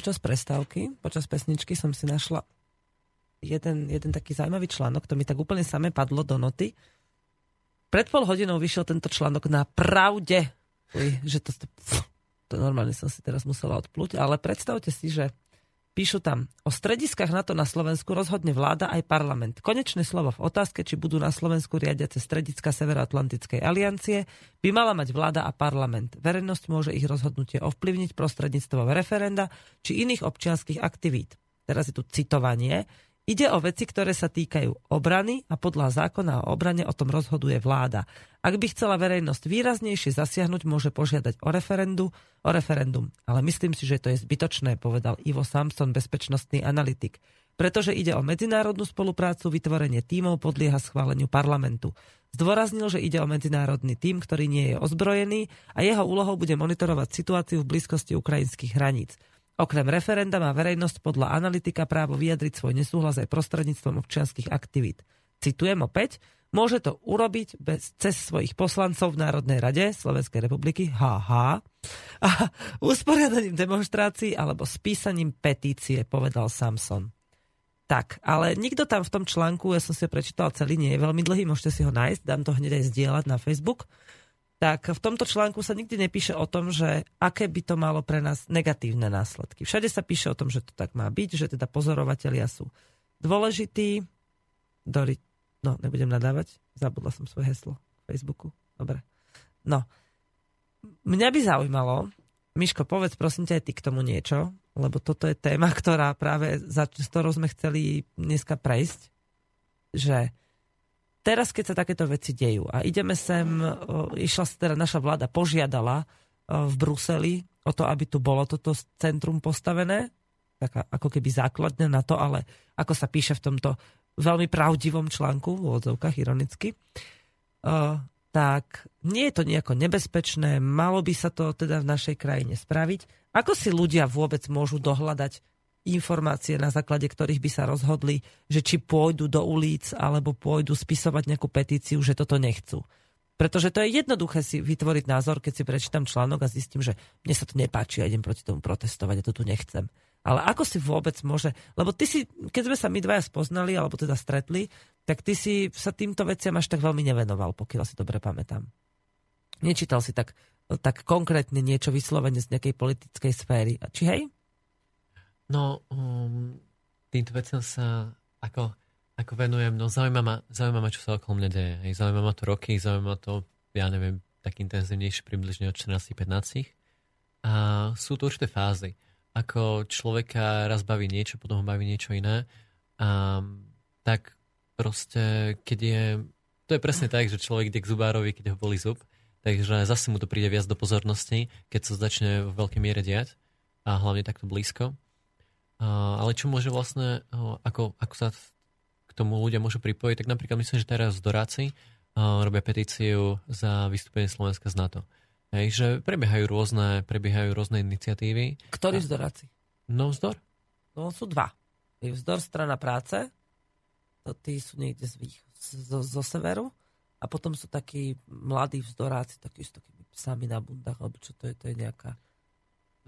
Počas prestávky, počas pesničky som si našla jeden, jeden taký zaujímavý článok, to mi tak úplne same padlo do noty. Pred pol hodinou vyšiel tento článok na pravde. Uj, že to, to, normálne som si teraz musela odplúť, ale predstavte si, že Píšu tam, o strediskách NATO na Slovensku rozhodne vláda aj parlament. Konečné slovo v otázke, či budú na Slovensku riadiace strediska Severoatlantickej aliancie, by mala mať vláda a parlament. Verejnosť môže ich rozhodnutie ovplyvniť prostredníctvom referenda či iných občianských aktivít. Teraz je tu citovanie. Ide o veci, ktoré sa týkajú obrany a podľa zákona o obrane o tom rozhoduje vláda. Ak by chcela verejnosť výraznejšie zasiahnuť, môže požiadať o, referendu, o referendum. Ale myslím si, že to je zbytočné, povedal Ivo Samson, bezpečnostný analytik. Pretože ide o medzinárodnú spoluprácu, vytvorenie tímov podlieha schváleniu parlamentu. Zdôraznil, že ide o medzinárodný tím, ktorý nie je ozbrojený a jeho úlohou bude monitorovať situáciu v blízkosti ukrajinských hraníc. Okrem referenda má verejnosť podľa analytika právo vyjadriť svoj nesúhlas aj prostredníctvom občianských aktivít. Citujem opäť, môže to urobiť bez, cez svojich poslancov v Národnej rade Slovenskej republiky, haha, a usporiadaním demonstrácií alebo spísaním petície, povedal Samson. Tak, ale nikto tam v tom článku, ja som si ho prečítal celý, nie je veľmi dlhý, môžete si ho nájsť, dám to hneď aj zdieľať na Facebook tak v tomto článku sa nikdy nepíše o tom, že aké by to malo pre nás negatívne následky. Všade sa píše o tom, že to tak má byť, že teda pozorovatelia sú dôležití. Dori, no, nebudem nadávať, zabudla som svoje heslo v Facebooku. Dobre. No, mňa by zaujímalo, Miško, povedz prosím ťa aj ty k tomu niečo, lebo toto je téma, ktorá práve, za, s ktorou sme chceli dneska prejsť, že teraz, keď sa takéto veci dejú a ideme sem, išla teda naša vláda, požiadala v Bruseli o to, aby tu bolo toto centrum postavené, taká ako keby základne na to, ale ako sa píše v tomto veľmi pravdivom článku, v odzovkách ironicky, tak nie je to nejako nebezpečné, malo by sa to teda v našej krajine spraviť. Ako si ľudia vôbec môžu dohľadať informácie, na základe ktorých by sa rozhodli, že či pôjdu do ulic alebo pôjdu spisovať nejakú petíciu, že toto nechcú. Pretože to je jednoduché si vytvoriť názor, keď si prečítam článok a zistím, že mne sa to nepáči a idem proti tomu protestovať a to tu nechcem. Ale ako si vôbec môže... Lebo ty si, keď sme sa my dvaja spoznali, alebo teda stretli, tak ty si sa týmto veciam až tak veľmi nevenoval, pokiaľ si dobre pamätám. Nečítal si tak, tak konkrétne niečo vyslovene z nejakej politickej sféry. Či hej? No, um, týmto veciam sa ako, ako venujem, no zaujíma ma, čo sa okolo mňa deje. Zaujíma ma to roky, zaujíma ma to, ja neviem, tak intenzívnejšie približne od 14-15. A sú to určité fázy. Ako človeka raz baví niečo, potom ho baví niečo iné. A, tak proste, keď je... To je presne tak, že človek ide k zubárovi, keď ho boli zub, takže zase mu to príde viac do pozornosti, keď sa začne v veľkej miere diať a hlavne takto blízko ale čo môže vlastne, ako, ako sa k tomu ľudia môžu pripojiť, tak napríklad myslím, že teraz Doráci robia petíciu za vystúpenie Slovenska z NATO. Hej, že prebiehajú rôzne, prebiehajú rôzne iniciatívy. Ktorý vzdoráci? No vzdor? No sú dva. Je vzdor strana práce, to tí sú niekde z vých, zo, zo severu, a potom sú takí mladí vzdoráci, takí s takými psami na bundách, alebo čo to je, to je nejaká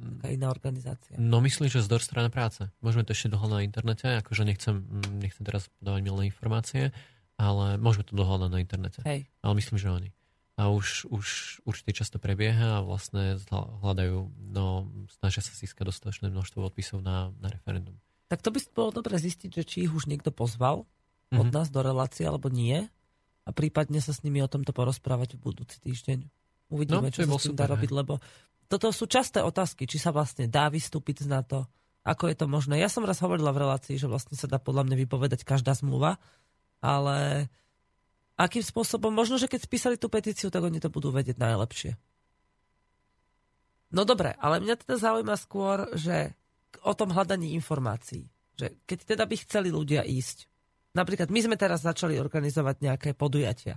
Taká iná organizácia. No myslím, že zdor strana práce. Môžeme to ešte dohľadať na internete, akože nechcem, nechcem teraz podávať milé informácie, ale môžeme to dohľadať na internete. Hej. Ale myslím, že oni. A už, už určite často prebieha a vlastne hľadajú, no snažia sa získať dostatočné množstvo odpisov na, na referendum. Tak to by bolo dobre zistiť, že či ich už niekto pozval mm-hmm. od mhm. nás do relácie, alebo nie. A prípadne sa s nimi o tomto porozprávať v budúci týždeň. Uvidíme, no, čo sa s tým dá robiť, lebo toto sú časté otázky, či sa vlastne dá vystúpiť z NATO, ako je to možné. Ja som raz hovorila v relácii, že vlastne sa dá podľa mňa vypovedať každá zmluva, ale akým spôsobom, možno, že keď spísali tú petíciu, tak oni to budú vedieť najlepšie. No dobre, ale mňa teda zaujíma skôr, že o tom hľadaní informácií. Že keď teda by chceli ľudia ísť, napríklad my sme teraz začali organizovať nejaké podujatia.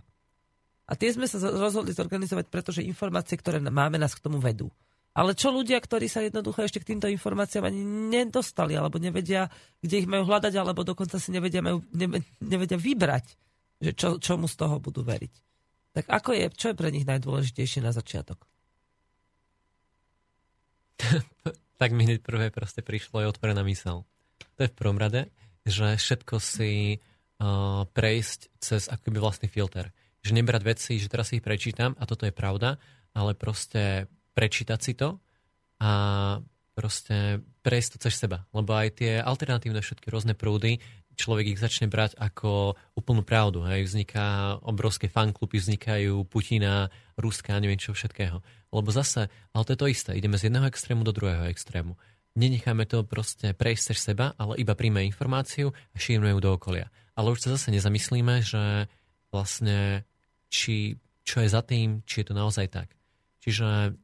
A tie sme sa rozhodli zorganizovať, pretože informácie, ktoré máme, nás k tomu vedú. Ale čo ľudia, ktorí sa jednoducho ešte k týmto informáciám ani nedostali, alebo nevedia, kde ich majú hľadať, alebo dokonca si nevedia, majú, ne, nevedia vybrať, že čo, čomu z toho budú veriť. Tak ako je, čo je pre nich najdôležitejšie na začiatok? tak mi hneď prvé proste prišlo aj otvorená mysel. To je v prvom rade, že všetko si uh, prejsť cez akoby vlastný filter. Že nebrať veci, že teraz ich prečítam a toto je pravda, ale proste prečítať si to a proste prejsť to cez seba. Lebo aj tie alternatívne všetky rôzne prúdy, človek ich začne brať ako úplnú pravdu. Hej. Vzniká obrovské fankluby, vznikajú Putina, Ruska, neviem čo všetkého. Lebo zase, ale to je to isté, ideme z jedného extrému do druhého extrému. Nenecháme to proste prejsť cez seba, ale iba príjme informáciu a šírime ju do okolia. Ale už sa zase nezamyslíme, že vlastne či, čo je za tým, či je to naozaj tak. Čiže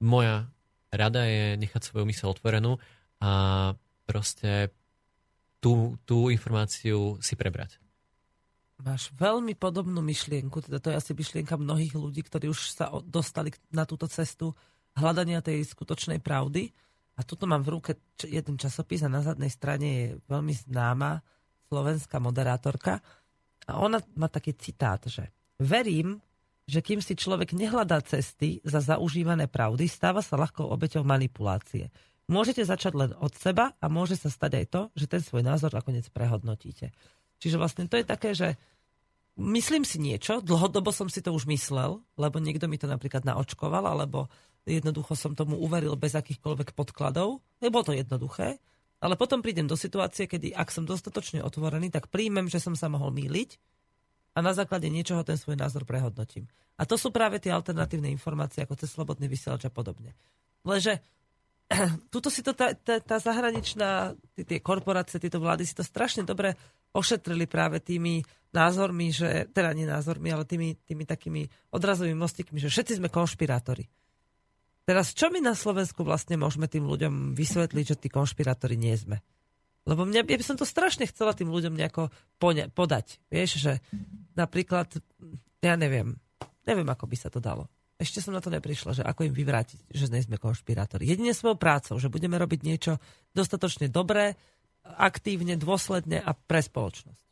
moja rada je nechať svoju mysel otvorenú a proste tú, tú informáciu si prebrať. Máš veľmi podobnú myšlienku, teda to je asi myšlienka mnohých ľudí, ktorí už sa dostali na túto cestu hľadania tej skutočnej pravdy. A tuto mám v ruke jeden časopis a na zadnej strane je veľmi známa slovenská moderátorka. A ona má taký citát, že verím, že kým si človek nehľadá cesty za zaužívané pravdy, stáva sa ľahkou obeťou manipulácie. Môžete začať len od seba a môže sa stať aj to, že ten svoj názor nakoniec prehodnotíte. Čiže vlastne to je také, že myslím si niečo, dlhodobo som si to už myslel, lebo niekto mi to napríklad naočkoval, alebo jednoducho som tomu uveril bez akýchkoľvek podkladov. Nebolo to jednoduché, ale potom prídem do situácie, kedy ak som dostatočne otvorený, tak príjmem, že som sa mohol míliť a na základe niečoho ten svoj názor prehodnotím. A to sú práve tie alternatívne informácie, ako cez slobodný vysielač a podobne. Lenže tuto si to tá, tá, tá zahraničná, tie korporácie, tieto vlády si to strašne dobre ošetrili práve tými názormi, že, teda nie názormi, ale tými, tými takými odrazovými mostikmi, že všetci sme konšpirátori. Teraz čo my na Slovensku vlastne môžeme tým ľuďom vysvetliť, že tí konšpirátori nie sme? Lebo mňa, ja by som to strašne chcela tým ľuďom nejako poňa, podať. Vieš, že napríklad, ja neviem, neviem, ako by sa to dalo ešte som na to neprišla, že ako im vyvrátiť, že nie sme konšpirátori. Jedine svojou prácou, že budeme robiť niečo dostatočne dobré, aktívne, dôsledne a pre spoločnosť.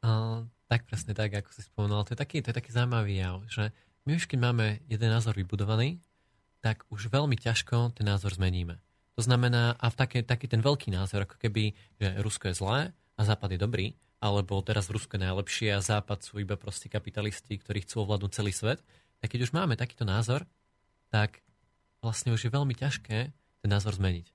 Uh, tak presne tak, ako si spomenul. To je taký, to je taký zaujímavý jav, že my už keď máme jeden názor vybudovaný, tak už veľmi ťažko ten názor zmeníme. To znamená, a v taký, taký ten veľký názor, ako keby, že Rusko je zlé a Západ je dobrý, alebo teraz Rusko je najlepšie a Západ sú iba proste kapitalisti, ktorí chcú ovládnuť celý svet, tak keď už máme takýto názor, tak vlastne už je veľmi ťažké ten názor zmeniť.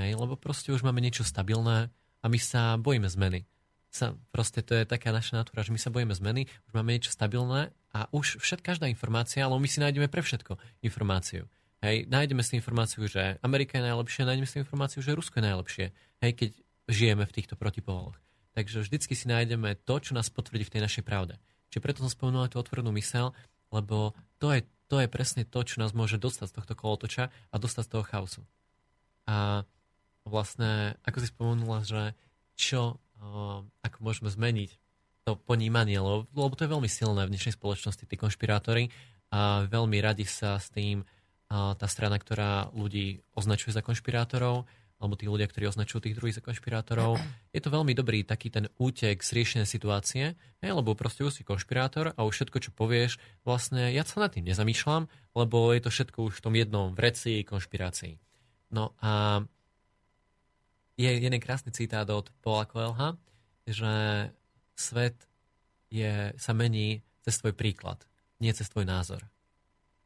Hej? Lebo proste už máme niečo stabilné a my sa bojíme zmeny. Sa, proste to je taká naša natúra, že my sa bojíme zmeny, už máme niečo stabilné a už všet, každá informácia, ale my si nájdeme pre všetko informáciu. Hej, nájdeme si informáciu, že Amerika je najlepšia, nájdeme si informáciu, že Rusko je najlepšie, hej, keď žijeme v týchto protipoloch. Takže vždycky si nájdeme to, čo nás potvrdí v tej našej pravde. Čiže preto som spomenul tú otvorenú mysel, lebo to je, to je presne to, čo nás môže dostať z tohto kolotoča a dostať z toho chaosu. A vlastne, ako si spomenula, že čo, ako môžeme zmeniť to ponímanie, lebo, lebo to je veľmi silné v dnešnej spoločnosti, tí konšpirátori a veľmi radi sa s tým uh, tá strana, ktorá ľudí označuje za konšpirátorov, alebo tí ľudia, ktorí označujú tých druhých za konšpirátorov. Je to veľmi dobrý taký ten útek z riešenia situácie, hej, lebo proste už si konšpirátor a už všetko, čo povieš, vlastne ja sa nad tým nezamýšľam, lebo je to všetko už v tom jednom vreci konšpirácií. No a je jeden krásny citát od Paula Coelha, že svet je, sa mení cez tvoj príklad, nie cez tvoj názor.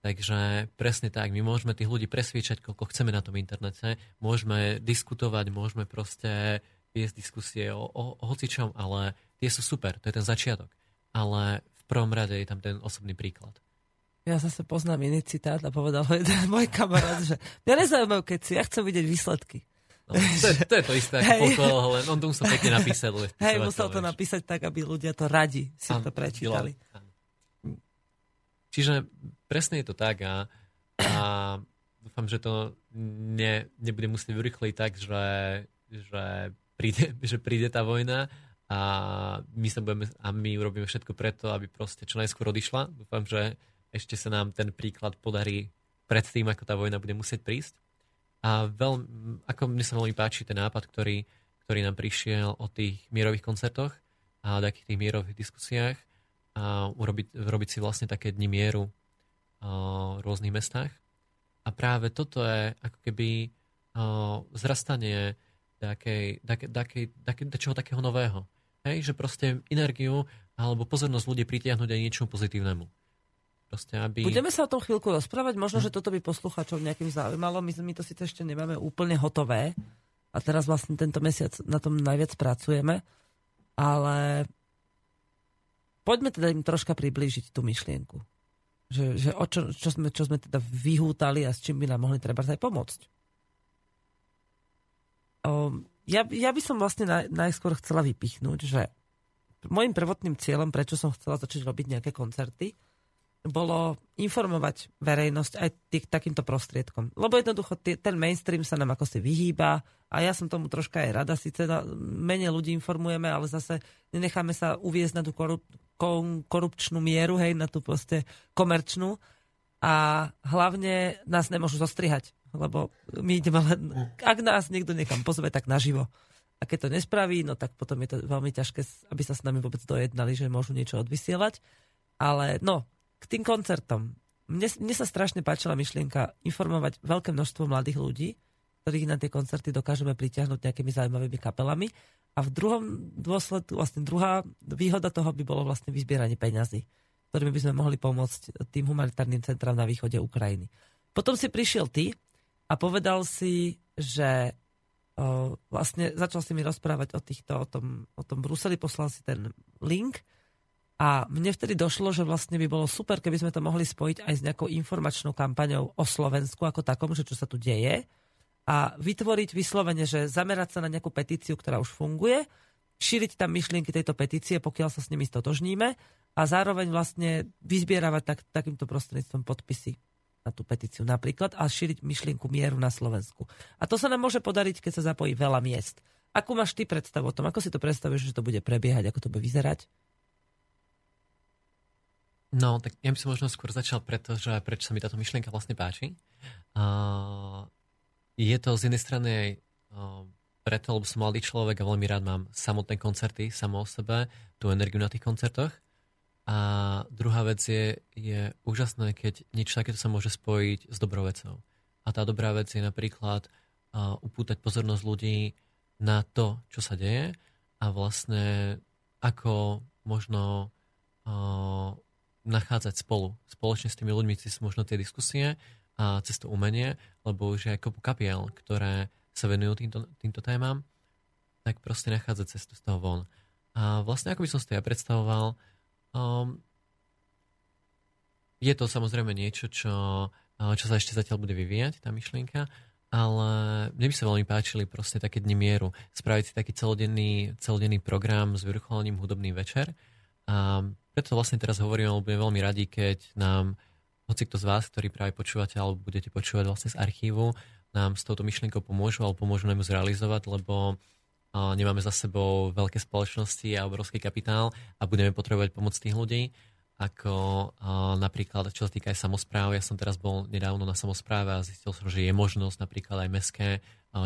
Takže presne tak, my môžeme tých ľudí presviečať, koľko chceme na tom internete, môžeme diskutovať, môžeme proste viesť diskusie o, o, o hocičom, ale tie sú super, to je ten začiatok. Ale v prvom rade je tam ten osobný príklad. Ja zase poznám iný citát a povedal jeden môj kamarát, že mňa nezaujímajú si, ja chcem vidieť výsledky. No, to, je, to je to isté, ako hey. len on to musel pekne napísať. Hej, musel to napísať tak, aby ľudia to radi si to prečítali. Čiže presne je to tak a, a dúfam, že to ne, nebude musieť urychliť tak, že, že, príde, že príde tá vojna a my, sa budeme, a my urobíme všetko preto, aby proste čo najskôr odišla. Dúfam, že ešte sa nám ten príklad podarí pred tým, ako tá vojna bude musieť prísť. A veľ, ako mne sa veľmi páči ten nápad, ktorý, ktorý nám prišiel o tých mierových koncertoch a o takých tých mierových diskusiách, a urobiť, urobiť si vlastne také dni mieru v rôznych mestách. A práve toto je ako keby zrastanie takej, takej, takej, takej, čoho takého nového. Hej, že proste energiu alebo pozornosť ľudí pritiahnuť aj niečomu pozitívnemu. Proste, aby... Budeme sa o tom chvíľku rozprávať, možno, že toto by posluchačov nejakým zaujímalo. My, my to síce ešte nemáme úplne hotové a teraz vlastne tento mesiac na tom najviac pracujeme, ale poďme teda im troška priblížiť tú myšlienku. Že, že o čo, čo, sme, čo sme teda vyhútali a s čím by nám mohli treba aj pomôcť. O, ja, ja by som vlastne naj, najskôr chcela vypichnúť, že môjim prvotným cieľom, prečo som chcela začať robiť nejaké koncerty, bolo informovať verejnosť aj tých, takýmto prostriedkom. Lebo jednoducho tý, ten mainstream sa nám ako si vyhýba a ja som tomu troška aj rada, síce na, menej ľudí informujeme, ale zase nenecháme sa uviezť na tú korup, korupčnú mieru, hej, na tú proste komerčnú a hlavne nás nemôžu zostrihať, lebo my ideme len, ak nás niekto niekam pozve, tak naživo. A keď to nespraví, no tak potom je to veľmi ťažké, aby sa s nami vôbec dojednali, že môžu niečo odvysielať. Ale no, k tým koncertom. Mne, mne sa strašne páčila myšlienka informovať veľké množstvo mladých ľudí, ktorých na tie koncerty dokážeme pritiahnuť nejakými zaujímavými kapelami. A v druhom dôsledku, vlastne druhá výhoda toho by bolo vlastne vyzbieranie peňazí, ktorými by sme mohli pomôcť tým humanitárnym centrám na východe Ukrajiny. Potom si prišiel ty a povedal si, že o, vlastne začal si mi rozprávať o, týchto, o, tom, o tom Bruseli, poslal si ten link a mne vtedy došlo, že vlastne by bolo super, keby sme to mohli spojiť aj s nejakou informačnou kampaňou o Slovensku ako takom, že čo sa tu deje a vytvoriť vyslovene, že zamerať sa na nejakú petíciu, ktorá už funguje, šíriť tam myšlienky tejto petície, pokiaľ sa s nimi stotožníme a zároveň vlastne vyzbieravať tak, takýmto prostredníctvom podpisy na tú petíciu napríklad a šíriť myšlienku mieru na Slovensku. A to sa nám môže podariť, keď sa zapojí veľa miest. Akú máš ty predstavu o tom? Ako si to predstavuješ, že to bude prebiehať? Ako to bude vyzerať? No, tak ja by som možno skôr začal preto, že prečo sa mi táto myšlienka vlastne páči. Uh, je to z jednej strany aj uh, preto, lebo som mladý človek a veľmi rád mám samotné koncerty, samo o sebe, tú energiu na tých koncertoch. A druhá vec je, je úžasné, keď niečo takéto sa môže spojiť s dobrou vecou. A tá dobrá vec je napríklad uh, upútať pozornosť ľudí na to, čo sa deje a vlastne ako možno uh, nachádzať spolu, spoločne s tými ľuďmi cez možno tie diskusie a cez to umenie, lebo už je kopu kapiel, ktoré sa venujú týmto, týmto témam, tak proste nachádzať cestu z toho von. A vlastne ako by som si to ja predstavoval, um, je to samozrejme niečo, čo, uh, čo sa ešte zatiaľ bude vyvíjať, tá myšlienka, ale mne by sa veľmi páčili proste také dni mieru. Spraviť si taký celodenný, celodenný program s vyvrcholením hudobný večer. A preto vlastne teraz hovorím, lebo budem veľmi radi, keď nám hoci kto z vás, ktorí práve počúvate alebo budete počúvať vlastne z archívu, nám s touto myšlienkou pomôžu alebo pomôžu nám ju zrealizovať, lebo nemáme za sebou veľké spoločnosti a obrovský kapitál a budeme potrebovať pomoc tých ľudí ako napríklad, čo sa týka aj samozprávy. Ja som teraz bol nedávno na samozpráve a zistil som, že je možnosť napríklad aj mestské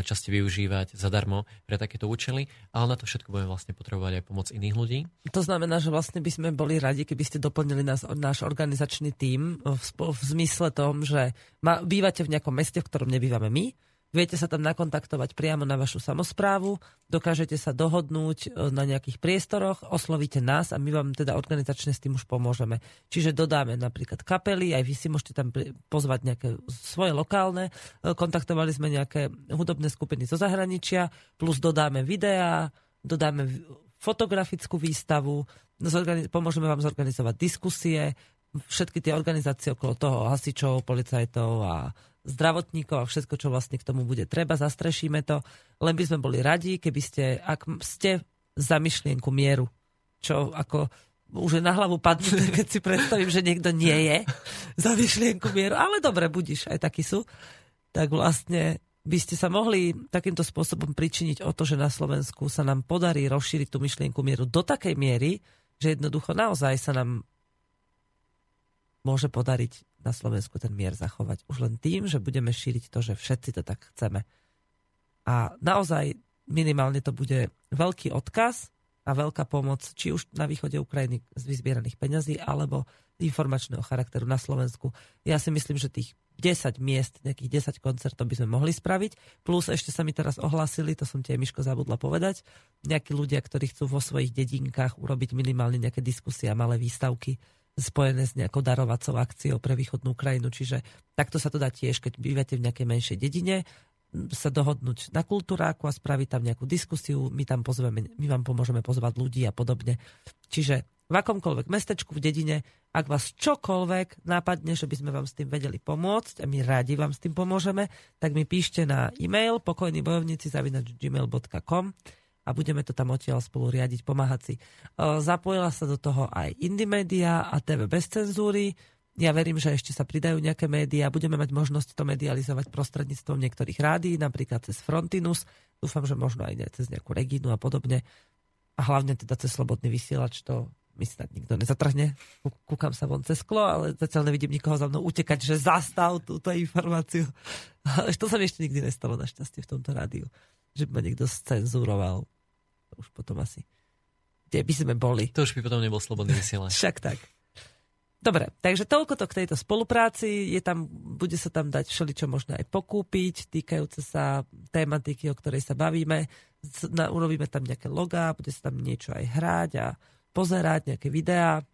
časti využívať zadarmo pre takéto účely, ale na to všetko budeme vlastne potrebovať aj pomoc iných ľudí. To znamená, že vlastne by sme boli radi, keby ste doplnili nás, náš organizačný tím v, v zmysle tom, že ma, bývate v nejakom meste, v ktorom nebývame my, Viete sa tam nakontaktovať priamo na vašu samozprávu, dokážete sa dohodnúť e, na nejakých priestoroch, oslovíte nás a my vám teda organizačne s tým už pomôžeme. Čiže dodáme napríklad kapely, aj vy si môžete tam pozvať nejaké svoje lokálne, e, kontaktovali sme nejaké hudobné skupiny zo zahraničia, plus dodáme videá, dodáme fotografickú výstavu, pomôžeme vám zorganizovať diskusie, všetky tie organizácie okolo toho, hasičov, policajtov a zdravotníkov a všetko, čo vlastne k tomu bude treba, zastrešíme to. Len by sme boli radi, keby ste, ak ste za myšlienku mieru, čo ako už je na hlavu padnuté, keď si predstavím, že niekto nie je za myšlienku mieru, ale dobre, budíš, aj takí sú, tak vlastne by ste sa mohli takýmto spôsobom pričiniť o to, že na Slovensku sa nám podarí rozšíriť tú myšlienku mieru do takej miery, že jednoducho naozaj sa nám môže podariť na Slovensku ten mier zachovať. Už len tým, že budeme šíriť to, že všetci to tak chceme. A naozaj minimálne to bude veľký odkaz a veľká pomoc, či už na východe Ukrajiny z vyzbieraných peňazí, alebo informačného charakteru na Slovensku. Ja si myslím, že tých 10 miest, nejakých 10 koncertov by sme mohli spraviť. Plus ešte sa mi teraz ohlásili, to som tie Miško zabudla povedať, nejakí ľudia, ktorí chcú vo svojich dedinkách urobiť minimálne nejaké diskusie a malé výstavky spojené s nejakou darovacou akciou pre východnú krajinu. Čiže takto sa to dá tiež, keď bývate v nejakej menšej dedine, sa dohodnúť na kultúráku a spraviť tam nejakú diskusiu, my tam pozveme, my vám pomôžeme pozvať ľudí a podobne. Čiže v akomkoľvek mestečku, v dedine, ak vás čokoľvek nápadne, že by sme vám s tým vedeli pomôcť a my rádi vám s tým pomôžeme, tak mi píšte na e-mail pokojnýbojovníci gmail.com a budeme to tam odtiaľ spolu riadiť, pomáhať si. Zapojila sa do toho aj Indymedia a TV bez cenzúry. Ja verím, že ešte sa pridajú nejaké médiá. Budeme mať možnosť to medializovať prostredníctvom niektorých rádií, napríklad cez Frontinus. Dúfam, že možno aj cez nejakú Regínu a podobne. A hlavne teda cez Slobodný vysielač to mi snad nikto nezatrhne. Kúkam sa von cez sklo, ale zatiaľ nevidím nikoho za mnou utekať, že zastav túto informáciu. to sa mi ešte nikdy nestalo našťastie v tomto rádiu. Že by ma niekto scenzuroval. Už potom asi. Kde by sme boli? To už by potom nebol slobodný vysielač. Však tak. Dobre, takže toľko to k tejto spolupráci. Je tam, bude sa tam dať všeličo možno aj pokúpiť, týkajúce sa tematiky, o ktorej sa bavíme. Urobíme tam nejaké logá, bude sa tam niečo aj hrať a pozerať, nejaké videá.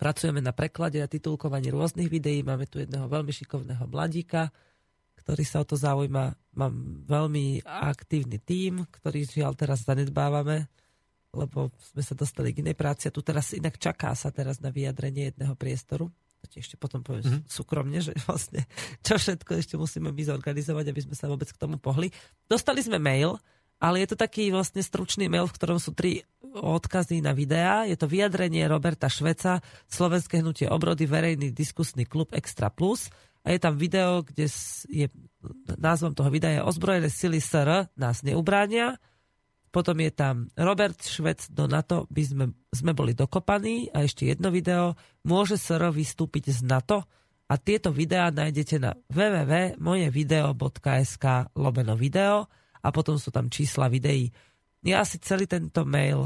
Pracujeme na preklade a titulkovaní rôznych videí. Máme tu jedného veľmi šikovného mladíka, ktorý sa o to zaujíma. Mám veľmi aktívny tím, ktorý žiaľ teraz zanedbávame lebo sme sa dostali k inej práci a tu teraz inak čaká sa teraz na vyjadrenie jedného priestoru. To ti ešte potom poviem mm-hmm. súkromne, že vlastne čo všetko ešte musíme my zorganizovať, aby sme sa vôbec k tomu pohli. Dostali sme mail, ale je to taký vlastne stručný mail, v ktorom sú tri odkazy na videá. Je to vyjadrenie Roberta Šveca, Slovenské hnutie obrody, verejný diskusný klub Extra Plus. A je tam video, kde je názvom toho videa je Ozbrojené sily SR nás neubránia potom je tam Robert Švec do NATO, by sme, sme boli dokopaní. A ešte jedno video, môže SR vystúpiť z NATO? A tieto videá nájdete na www.mojevideo.sk lomeno video. A potom sú tam čísla videí. Ja si celý tento mail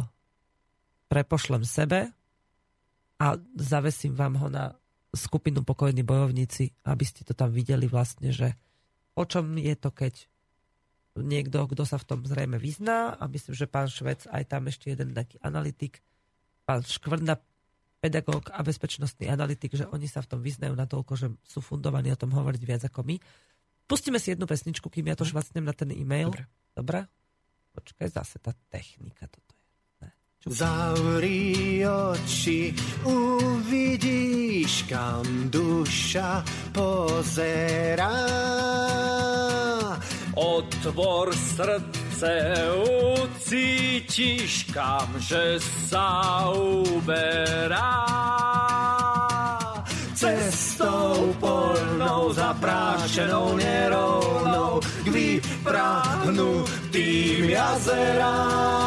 prepošlem sebe a zavesím vám ho na skupinu Pokojní bojovníci, aby ste to tam videli vlastne, že o čom je to, keď niekto, kto sa v tom zrejme vyzná a myslím, že pán Švec aj tam ešte jeden taký analytik, pán Škvrna, pedagóg a bezpečnostný analytik, že oni sa v tom vyznajú na toľko, že sú fundovaní o tom hovoriť viac ako my. Pustíme si jednu pesničku, kým ja to švacnem na ten e-mail. Dobre. Dobre? Počkaj, zase tá technika toto. Zavri oči, uvidíš, kam duša pozerá Otvor srdce, ucítiš kam, že sa uberá. Cestou polnou, zaprášenou, nerovnou, k vyprahnutým jazerám.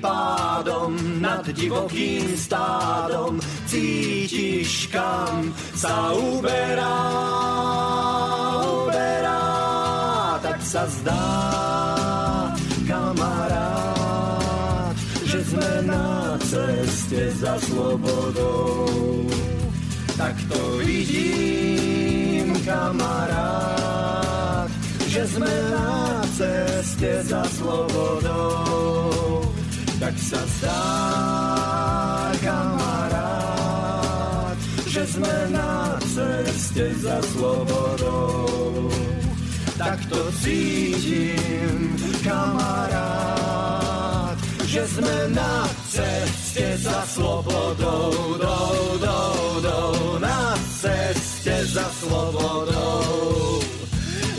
Pádom nad divokým stádom cítiš, kam sa uberá sa zdá, kamarát, že sme na ceste za slobodou. Tak to vidím, kamarát, že sme na ceste za slobodou. Tak sa zdá, kamarát, že sme na ceste za slobodou tak to cítim, kamarát, že sme na ceste za slobodou, do, do, do, na ceste za slobodou.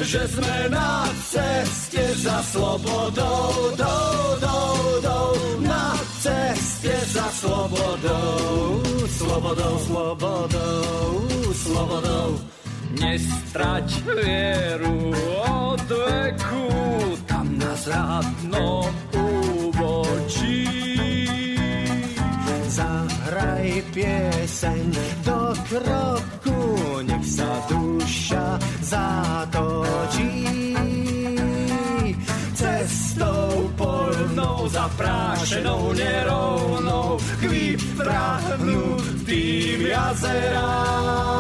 Že sme na ceste za slobodou, do, do, do, na ceste za slobodou, slobodou, slobodou, slobodou. Nestrať vieru od veku, tam na zradnom úbočí. Zahraj pieseň do kroku, nech sa duša zatočí. Cestou polnou, zaprášenou, nerovnou, k vyprahnutým jazerám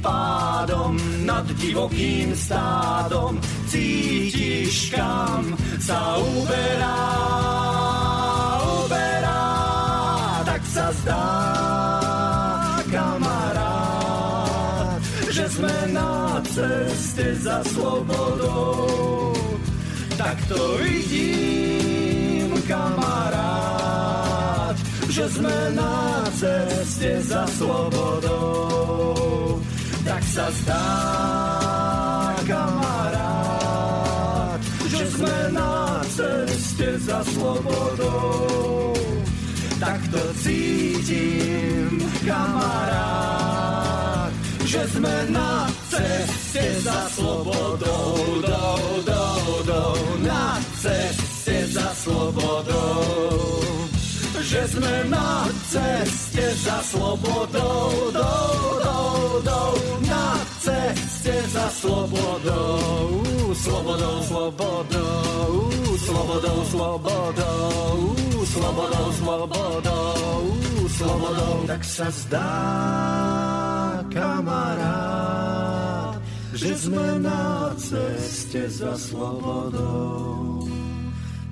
pádom nad divokým stádom cítiš kam sa uberá, sa zdá, kamarát, že sme na ceste za slobodou. Tak to vidím, kamarát, že sme na ceste za slobodou. Tak sa zdá, kamarát, že sme na ceste za slobodou. Tak to cítim, kamarát, že sme na ceste za slobodou, do, do, do, na ceste za slobodou. Že sme na ceste za slobodou, do, do, do, na ceste za slobodou, slobodou, slobodou, slobodou, slobodou, slobodou, slobodou, slobodou. Tak sa zdá, kamarát, že sme na ceste za slobodou.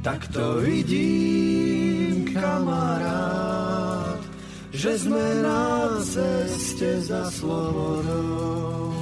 Tak to vidím, kamarát, že sme na ceste za slobodou.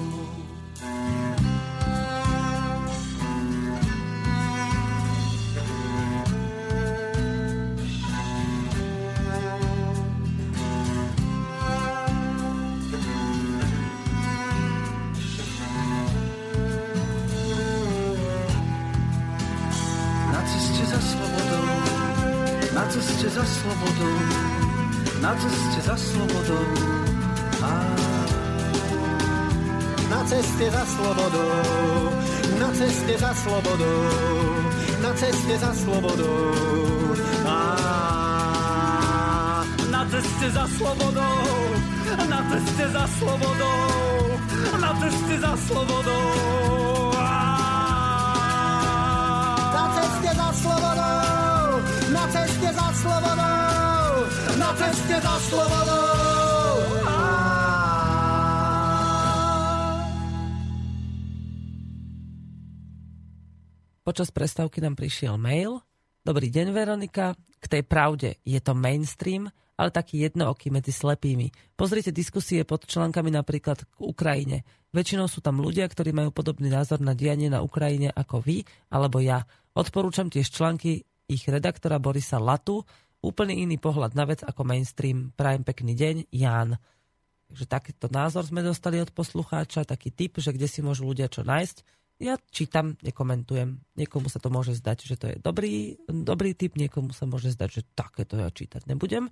Za slobodou, na ceste za slobodou. Á. Na ceste za slobodou, na ceste za slobodou, na ceste za slobodou. Á. Na ceste za slobodou, na ceste za slobodou, na ceste za slobodou. Ceste za slobodou. Počas prestávky nám prišiel mail. Dobrý deň, Veronika. K tej pravde je to mainstream, ale taký jednooký medzi slepými. Pozrite diskusie pod článkami napríklad k Ukrajine. Väčšinou sú tam ľudia, ktorí majú podobný názor na dianie na Ukrajine ako vy alebo ja. Odporúčam tiež články ich redaktora Borisa Latu. Úplný iný pohľad na vec ako mainstream. Prajem pekný deň, Ján. Takže takýto názor sme dostali od poslucháča, taký tip, že kde si môžu ľudia čo nájsť. Ja čítam, nekomentujem. Niekomu sa to môže zdať, že to je dobrý, dobrý tip, niekomu sa môže zdať, že takéto ja čítať nebudem.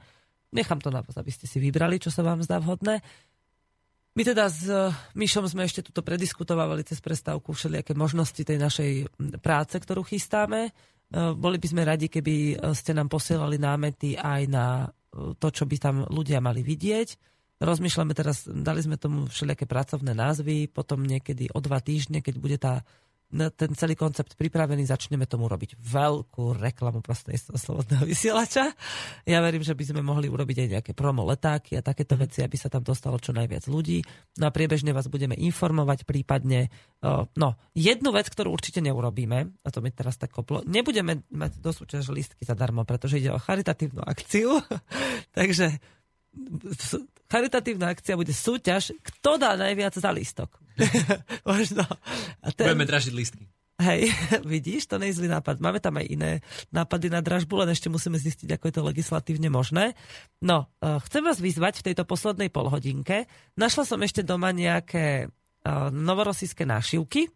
Nechám to na vás, aby ste si vybrali, čo sa vám zdá vhodné. My teda s Myšom sme ešte tuto prediskutovali cez prestávku všelijaké možnosti tej našej práce, ktorú chystáme. Boli by sme radi, keby ste nám posielali námety aj na to, čo by tam ľudia mali vidieť. Rozmýšľame teraz, dali sme tomu všelijaké pracovné názvy, potom niekedy o dva týždne, keď bude tá, ten celý koncept pripravený, začneme tomu robiť veľkú reklamu prostredníctvom slobodného vysielača. Ja verím, že by sme mohli urobiť aj nejaké promo letáky a takéto Mhm. veci, aby sa tam dostalo čo najviac ľudí. No a priebežne vás budeme informovať, prípadne, no, jednu vec, ktorú určite neurobíme, a to mi teraz tak koplo, nebudeme mať do súťaže listky zadarmo, pretože ide o charitatívnu akciu, takže charitatívna akcia bude súťaž, kto dá najviac za lístok. Možno. A ten, Budeme dražiť listky. hej, vidíš, to nie je zlý nápad. Máme tam aj iné nápady na dražbu, len ešte musíme zistiť, ako je to legislatívne možné. No, eh, chcem vás vyzvať v tejto poslednej polhodinke. Našla som ešte doma nejaké uh, novorosijské nášivky,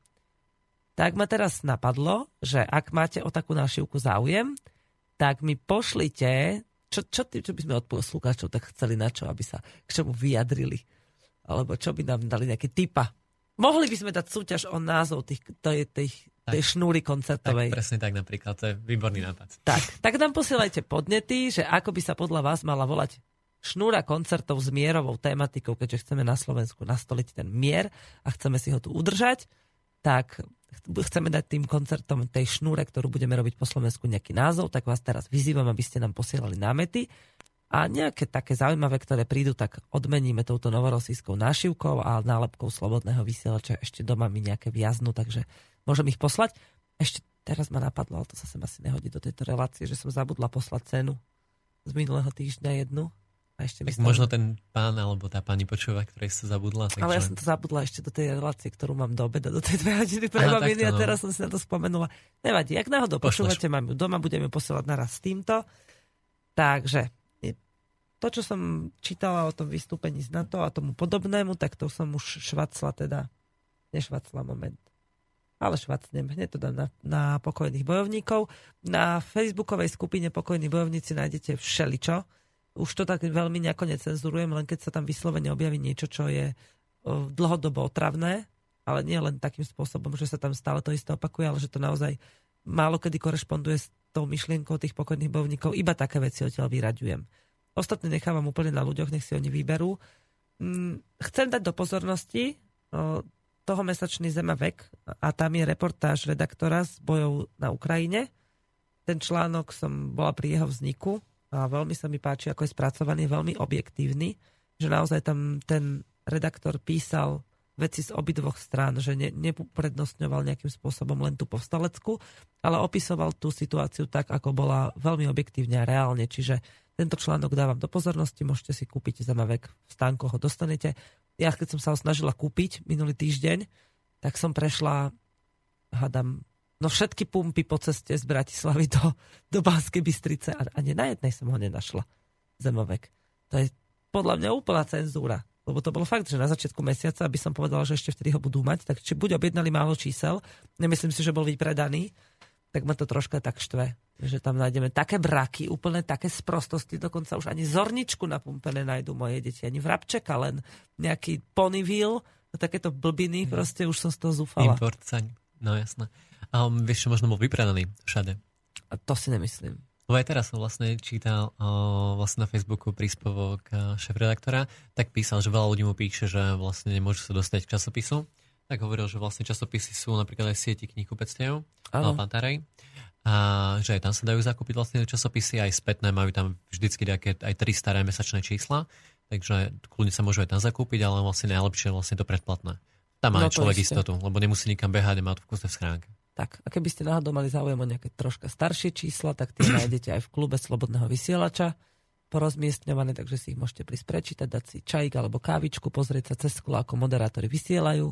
tak ma teraz napadlo, že ak máte o takú nášivku záujem, tak mi pošlite, čo, čo, ty- čo by sme od poslucháčov tak chceli na čo, aby sa k čomu vyjadrili. Alebo čo by nám dali nejaké typa. Mohli by sme dať súťaž o názov tých, tej, tej, tej šnúry Tak, koncertovej. presne tak napríklad, to je výborný nápad. Tak, tak nám posielajte podnety, že ako by sa podľa vás mala volať šnúra koncertov s mierovou tematikou, keďže chceme na Slovensku nastoliť ten mier a chceme si ho tu udržať, tak chceme dať tým koncertom tej šnúre, ktorú budeme robiť po Slovensku nejaký názov, tak vás teraz vyzývam, aby ste nám posielali námety a nejaké také zaujímavé, ktoré prídu, tak odmeníme touto novorosijskou nášivkou a nálepkou slobodného vysielača. Ešte doma mi nejaké viaznú, takže môžem ich poslať. Ešte teraz ma napadlo, ale to sa sem asi nehodí do tejto relácie, že som zabudla poslať cenu z minulého týždňa jednu. A ešte Tak možno ten pán alebo tá pani počúva, ktorej sa zabudla. Takže... Ale ja som to zabudla ešte do tej relácie, ktorú mám do obeda, do tej dve hodiny pre maminy a no. teraz som si na to spomenula. Nevadí, ak náhodou Pošleš. počúvate, mám ju doma, budeme posielať naraz s týmto. Takže to, čo som čítala o tom vystúpení z NATO a tomu podobnému, tak to som už švacla teda, nešvacla moment. Ale švacnem, hneď to dám na, na pokojných bojovníkov. Na facebookovej skupine Pokojní bojovníci nájdete všeličo. Už to tak veľmi nejako necenzurujem, len keď sa tam vyslovene objaví niečo, čo je dlhodobo otravné, ale nie len takým spôsobom, že sa tam stále to isté opakuje, ale že to naozaj málo kedy korešponduje s tou myšlienkou tých pokojných bojovníkov. Iba také veci odtiaľ vyraďujem. Ostatné nechávam úplne na ľuďoch, nech si oni vyberú. Mm, Chcem dať do pozornosti toho mesačný Zemavek a tam je reportáž redaktora z bojov na Ukrajine. Ten článok som bola pri jeho vzniku a veľmi sa mi páči, ako je spracovaný, veľmi objektívny, že naozaj tam ten redaktor písal veci z obidvoch strán, že ne, neprednostňoval nejakým spôsobom len tú povstaleckú, ale opisoval tú situáciu tak, ako bola veľmi objektívne a reálne. Čiže tento článok dávam do pozornosti, môžete si kúpiť Zemavek, v stánkoch ho dostanete. Ja keď som sa ho snažila kúpiť minulý týždeň, tak som prešla, hádam, no všetky pumpy po ceste z Bratislavy do, do Banskej Bystrice a ani na jednej som ho nenašla. Zemovek. To je podľa mňa úplná cenzúra. Lebo to bolo fakt, že na začiatku mesiaca, aby som povedala, že ešte vtedy ho budú mať, tak či buď objednali málo čísel, nemyslím si, že bol vypredaný, tak ma to troška tak štve. Že tam nájdeme také braky, úplne také sprostosti, dokonca už ani zorničku na pumpe nenajdu moje deti, ani vrabčeka, len nejaký ponyville, no takéto blbiny, proste už som z toho zúfala. Import saň. No jasné. A um, vieš, čo možno bol vypredaný všade. A to si nemyslím. Lebo aj teraz som vlastne čítal o, vlastne na Facebooku príspevok a, šéf-redaktora, tak písal, že veľa ľudí mu píše, že vlastne nemôžu sa dostať k časopisu. Tak hovoril, že vlastne časopisy sú napríklad aj v sieti knihkupectiev, Áno. Pantarej. A že aj tam sa dajú zakúpiť vlastne časopisy, aj spätné majú tam vždycky nejaké aj tri staré mesačné čísla, takže kľudne sa môžu aj tam zakúpiť, ale vlastne najlepšie je vlastne to predplatné. Tam má No človek isté. istotu, lebo nemusí nikam behať a má to v kuse v schránke. Tak, a keby ste náhodou mali záujem o nejaké troška staršie čísla, tak tie nájdete aj v klube Slobodného vysielača porozmiestňované, takže si ich môžete prísť prečítať, dať si čajík alebo kávičku, pozrieť sa cez sklo, ako moderátori vysielajú,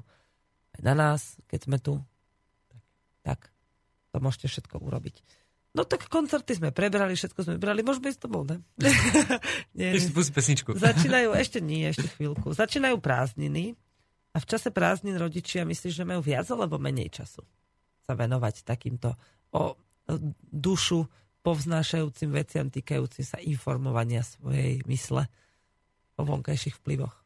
aj na nás, keď sme tu. Tak, to môžete všetko urobiť. No tak koncerty sme prebrali, všetko sme vybrali, môžeme ísť domov, ne? nie, Ešte pustí pesničku. Začínajú, ešte nie, ešte chvíľku. Začínajú prázdniny a v čase prázdnin rodičia myslíš, že majú viac alebo menej času sa venovať takýmto o dušu povznášajúcim veciam týkajúcim sa informovania svojej mysle o vonkajších vplyvoch.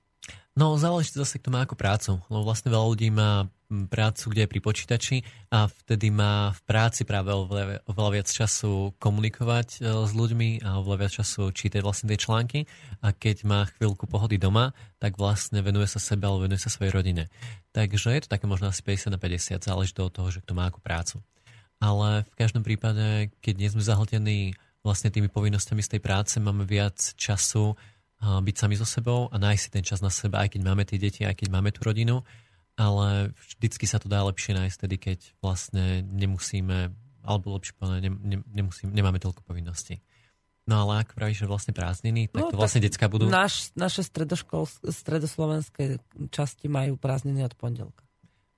No, záleží to zase, kto má ako prácu. Lebo vlastne veľa ľudí má mm, prácu, kde je pri počítači a vtedy má v práci práve oveľa, oveľa viac času komunikovať e, s ľuďmi a oveľa viac času čítať vlastne tie články a keď má chvíľku pohody doma, tak vlastne venuje sa sebe alebo venuje sa svojej rodine. Takže je to také možno asi 50 na 50, záleží to od toho, že kto má akú prácu. Ale v každom prípade, keď nie sme zahltení vlastne tými povinnosťami z tej práce, máme viac času a byť sami so sebou a nájsť si ten čas na seba, aj keď máme tie deti, aj keď máme tú rodinu, ale vždycky sa to dá lepšie nájsť tedy, keď vlastne nemusíme, alebo lepšie povedané, ne, ne, nemusím, nemáme toľko povinností. No ale ak pravíš, že vlastne prázdniny, tak No, to vlastne decka budú... Naš, naše stredoslovenské časti majú prázdniny od pondelka.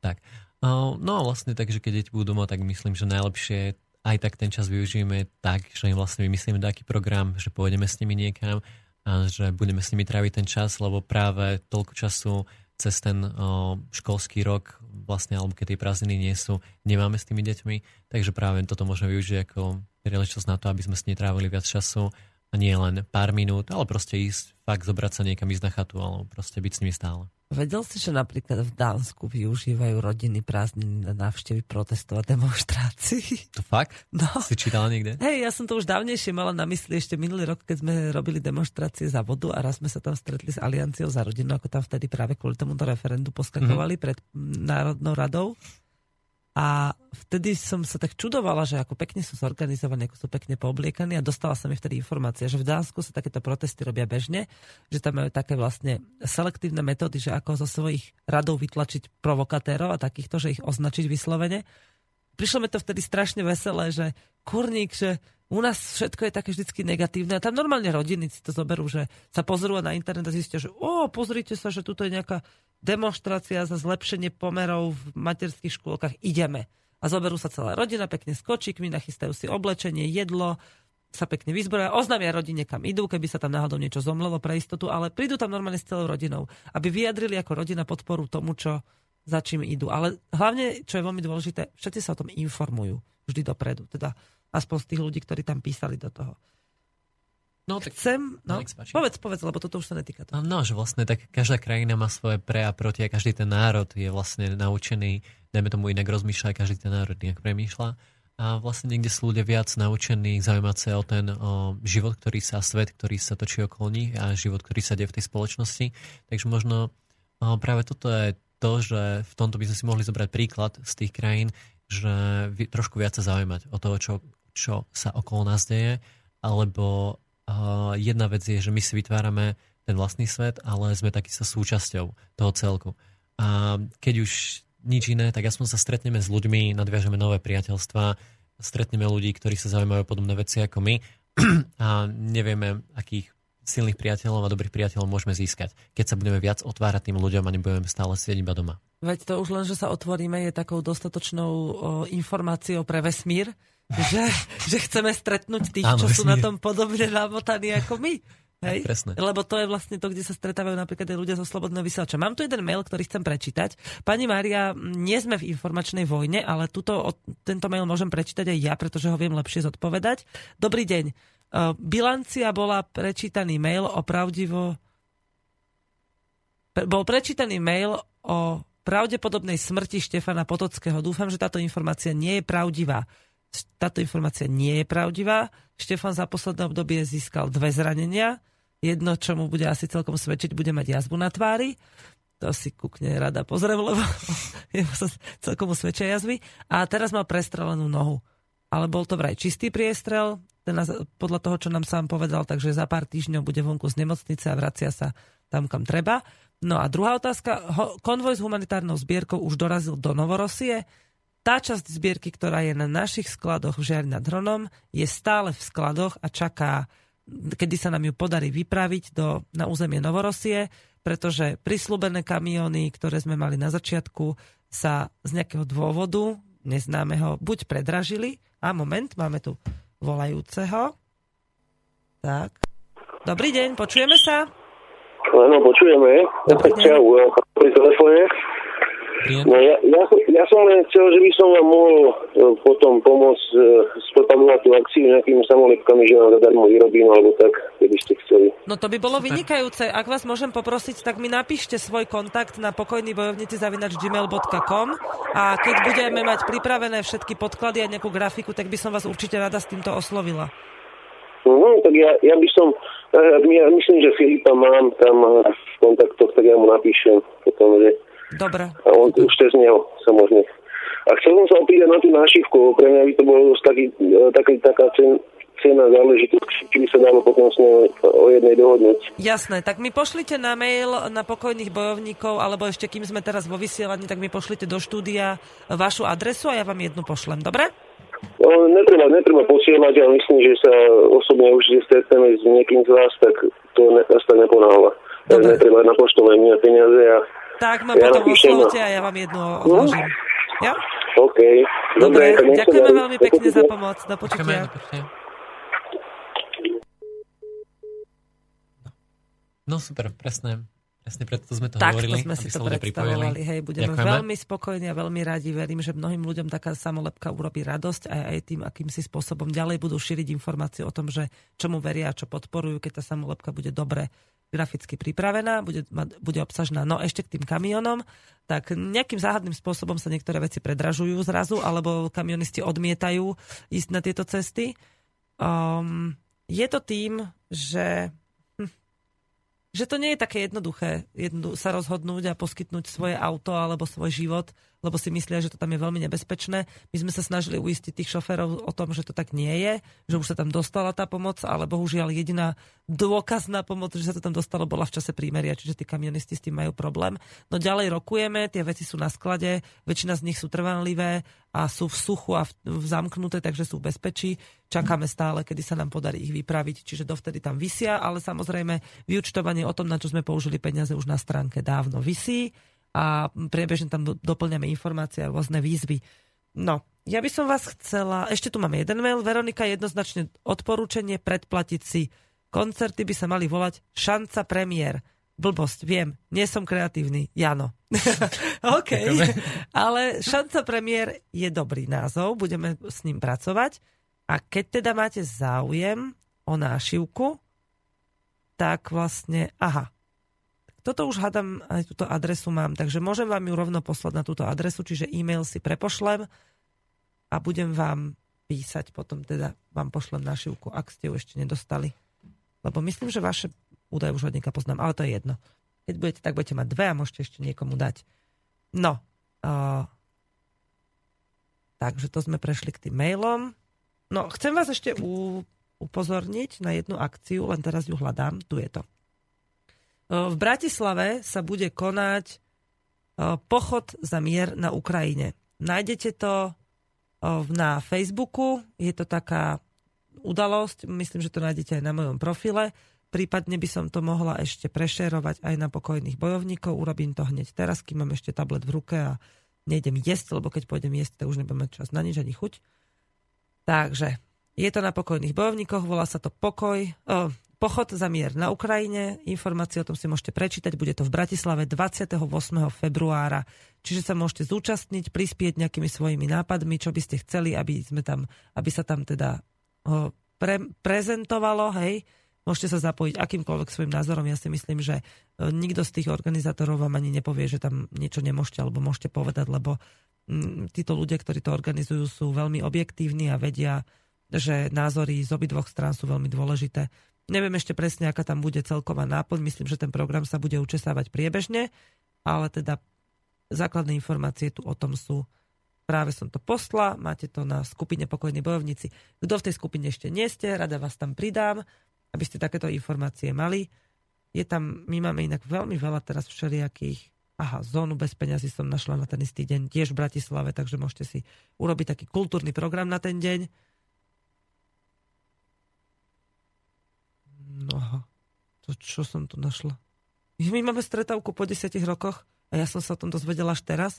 Tak. No vlastne tak, že keď deti budú doma, tak myslím, že najlepšie aj tak ten čas využijeme tak, že im vlastne vymyslíme taký program, že pôjdeme s nimi niekam že budeme s nimi tráviť ten čas, lebo práve toľko času cez ten školský rok vlastne, alebo keď tie prázdniny nie sú, nemáme s tými deťmi, takže práve toto môžeme využiť ako príležitosť na to, aby sme s nimi trávili viac času a nie len pár minút, ale proste ísť, fakt zobrať sa niekam, ísť na chatu, alebo proste byť s nimi stále. Vedel si, že napríklad v Dánsku využívajú rodiny prázdniny na návštevy protestov a demonstrácií? To fakt? No. Si čítala niekde? Hej, ja som to už dávnejšie mala na mysli ešte minulý rok, keď sme robili demonstrácie za vodu a raz sme sa tam stretli s Alianciou za rodinu, ako tam vtedy práve kvôli tomuto referendu poskakovali mm-hmm. pred Národnou radou. A vtedy som sa tak čudovala, že ako pekne sú zorganizovaní, ako sú pekne poobliekaní a dostala sa mi vtedy informácia, že v Dánsku sa takéto protesty robia bežne, že tam majú také vlastne selektívne metódy, že ako zo svojich radov vytlačiť provokatérov a takýchto, že ich označiť vyslovene. Prišlo mi to vtedy strašne veselé, že kurník, že U nás všetko je také vždy negatívne a tam normálne rodiny si to zoberú, že sa pozrú na internet a zistia, že o, pozrite sa, že tuto je nejaká demonstrácia za zlepšenie pomerov v materských škôlkach, ideme. A zoberú sa celá rodina pekne s kočíkmi, nachystajú si oblečenie, jedlo, sa pekne vyzbroja, oznámia rodine, kam idú, keby sa tam náhodou niečo zomlelo pre istotu, ale prídu tam normálne s celou rodinou, aby vyjadrili ako rodina podporu tomu, čo za čím idú. Ale hlavne, čo je veľmi dôležité, všetci sa o tom informujú vždy dopredu. Teda aspoň z tých ľudí, ktorí tam písali do toho. No, tak, Chcem, no, no povedz, povedz, lebo toto už sa netýka toho. No, že vlastne tak každá krajina má svoje pre a proti a každý ten národ je vlastne naučený, dajme tomu inak rozmýšľa, každý ten národ inak premýšľa. A vlastne niekde sú ľudia viac naučení zaujímať sa o ten o život, ktorý sa, svet, ktorý sa točí okolo nich a život, ktorý sa deje v tej spoločnosti. Takže možno o, práve toto je to, že v tomto by sme si mohli zobrať príklad z tých krajín, že trošku viac sa zaujímať o toho, čo, čo sa okolo nás deje, alebo jedna vec je, že my si vytvárame ten vlastný svet, ale sme takisto súčasťou toho celku. A keď už nič iné, tak aspoň sa stretneme s ľuďmi, nadviažeme nové priateľstva, stretneme ľudí, ktorí sa zaujímajú podobné veci ako my a nevieme, akých silných priateľov a dobrých priateľov môžeme získať, keď sa budeme viac otvárať tým ľuďom a nebudeme stále sedieť iba doma. Veď to už len, že sa otvoríme, je takou dostatočnou o, informáciou pre vesmír, že, že chceme stretnúť tých, Áno, čo sú na tom podobne namotaní ako my. Hej? Presne. Lebo to je vlastne to, kde sa stretávajú napríklad aj ľudia zo Slobodného vysielača. Mám tu jeden mail, ktorý chcem prečítať. Pani Mária, nie sme v informačnej vojne, ale tuto, tento mail môžem prečítať aj ja, pretože ho viem lepšie zodpovedať. Dobrý deň. Bilancia bola prečítaný mail o pravdivo... Bol prečítaný mail o pravdepodobnej smrti Štefana Potockého. Dúfam, že táto informácia nie je pravdivá. Táto informácia nie je pravdivá. Štefan za posledné obdobie získal dve zranenia. Jedno, čo mu bude asi celkom svedčiť, bude mať jazvu na tvári. To si kúkne rada pozriem, lebo celkom svedčia jazvy. A teraz má prestrelenú nohu. Ale bol to vraj čistý priestrel, ten podľa toho, čo nám sám povedal, takže za pár týždňov bude vonku z nemocnice a vracia sa tam, kam treba. No a druhá otázka. Konvoj s humanitárnou zbierkou už dorazil do Novorosie. Tá časť zbierky, ktorá je na našich skladoch v Žiari nad Hronom, je stále v skladoch a čaká, kedy sa nám ju podarí vypraviť do, na územie Novorosie, pretože prislúbené kamióny, ktoré sme mali na začiatku, sa z nejakého dôvodu neznámeho buď predražili, a moment, máme tu volajúceho. Tak. Dobrý deň, počujeme sa? Áno, počujeme. Čau, pri telefóne. No, ja, ja, ja som len chcel, že by som vám mohol e, potom pomôcť e, spropagovať tú akciu nejakými samolepkami, že vám zadarmo vyrobím, alebo tak, keby ste chceli. No to by bolo vynikajúce. Ak vás môžem poprosiť, tak mi napíšte svoj kontakt na pokojný bojovníci zavinač gmail.com a keď budeme mať pripravené všetky podklady a nejakú grafiku, tak by som vás určite rada s týmto oslovila. No, tak ja, ja by som, ja myslím, že Filipa mám tam v kontaktoch, tak ja mu napíšem potom, že... Dobre. A on už cez neho sa. A chcel som sa opýtať na tú našivku, pre mňa by to bolo taký, e, taký, taká cen, cena záležitosť, či by sa dalo potom s o jednej dohodnúť. Jasné, tak mi pošlite na mail na pokojných bojovníkov, alebo ešte kým sme teraz vo vysielaní, tak mi pošlite do štúdia vašu adresu a ja vám jednu pošlem, dobre? No, netreba, netreba posielať, ale myslím, že sa osobne už stretneme s niekým z vás, tak to ne, nás tak neponáhla. Dobre. Netreba na poštové peniaze a tak ma ja potom oslovte a ja vám jednu odložím. No? Ja? OK. Dobre, Dobre ďakujeme veľmi pekne za pomoc. Do počutia. No super, presné. Presne preto sme to tak, hovorili, sme si to predstavovali. Hej, budeme Ďakujeme. veľmi spokojní a veľmi radi. Verím, že mnohým ľuďom taká samolepka urobí radosť a aj tým, akým si spôsobom ďalej budú šíriť informácie o tom, že čomu veria a čo podporujú, keď tá samolepka bude dobre graficky pripravená, bude, bude obsažná. No ešte k tým kamionom, tak nejakým záhadným spôsobom sa niektoré veci predražujú zrazu, alebo kamionisti odmietajú ísť na tieto cesty. Um, je to tým, že že to nie je také jednoduché jednodu- sa rozhodnúť a poskytnúť svoje auto alebo svoj život lebo si myslia, že to tam je veľmi nebezpečné. My sme sa snažili uistiť tých šoférov o tom, že to tak nie je, že už sa tam dostala tá pomoc, ale bohužiaľ jediná dôkazná pomoc, že sa to tam dostalo, bola v čase prímeria, čiže tí kamionisti s tým majú problém. No ďalej rokujeme, tie veci sú na sklade, väčšina z nich sú trvanlivé a sú v suchu a v, zamknuté, takže sú v bezpečí. Čakáme stále, kedy sa nám podarí ich vypraviť, čiže dovtedy tam vysia, ale samozrejme vyučtovanie o tom, na čo sme použili peniaze už na stránke dávno vysí a priebežne tam doplňame informácie a rôzne výzvy. No, ja by som vás chcela, ešte tu máme jeden mail, Veronika jednoznačne odporúčanie predplatiť si. Koncerty by sa mali volať Šanca premiér. Blbosť, viem, nie som kreatívny, Jano. OK, ale Šanca premiér je dobrý názov, budeme s ním pracovať. A keď teda máte záujem o nášivku, tak vlastne, aha, toto už hádam, aj túto adresu mám, takže môžem vám ju rovno poslať na túto adresu, čiže e-mail si prepošlem a budem vám písať potom, teda vám pošlem našivku, ak ste ju ešte nedostali. Lebo myslím, že vaše údaje už od poznám, ale to je jedno. Keď budete, tak budete mať dve a môžete ešte niekomu dať. No. Uh, takže to sme prešli k tým mailom. No, chcem vás ešte u, upozorniť na jednu akciu, len teraz ju hľadám. Tu je to. V Bratislave sa bude konať pochod za mier na Ukrajine. Nájdete to na Facebooku, je to taká udalosť, myslím, že to nájdete aj na mojom profile. Prípadne by som to mohla ešte prešerovať aj na pokojných bojovníkov. Urobím to hneď teraz, kým mám ešte tablet v ruke a nejdem jesť, lebo keď pôjdem jesť, tak už nebudem mať čas na nič ani chuť. Takže je to na pokojných bojovníkoch, volá sa to Pokoj, oh, Pochod za mier na Ukrajine, informácie o tom si môžete prečítať, bude to v Bratislave 28. februára. Čiže sa môžete zúčastniť, prispieť nejakými svojimi nápadmi, čo by ste chceli, aby, sme tam, aby sa tam teda ho pre, prezentovalo, hej. Môžete sa zapojiť akýmkoľvek svojim názorom. Ja si myslím, že e, nikto z tých organizátorov vám ani nepovie, že tam niečo nemôžete, alebo môžete povedať, lebo m, títo ľudia, ktorí to organizujú, sú veľmi objektívni a vedia, že názory z obidvoch strán sú veľmi dôležité. Neviem ešte presne, aká tam bude celková náplň. Myslím, že ten program sa bude učesávať priebežne, ale teda základné informácie tu o tom sú. Práve som to postla, máte to na skupine Pokojní bojovníci. Kto v tej skupine ešte nie ste, rada vás tam pridám, aby ste takéto informácie mali. Je tam, my máme inak veľmi veľa teraz všelijakých Aha, zónu bez peňazí som našla na ten istý deň, tiež v Bratislave, takže môžete si urobiť taký kultúrny program na ten deň No aha. To čo som tu našla? My máme stretávku po 10 rokoch a ja som sa o tom dozvedela až teraz,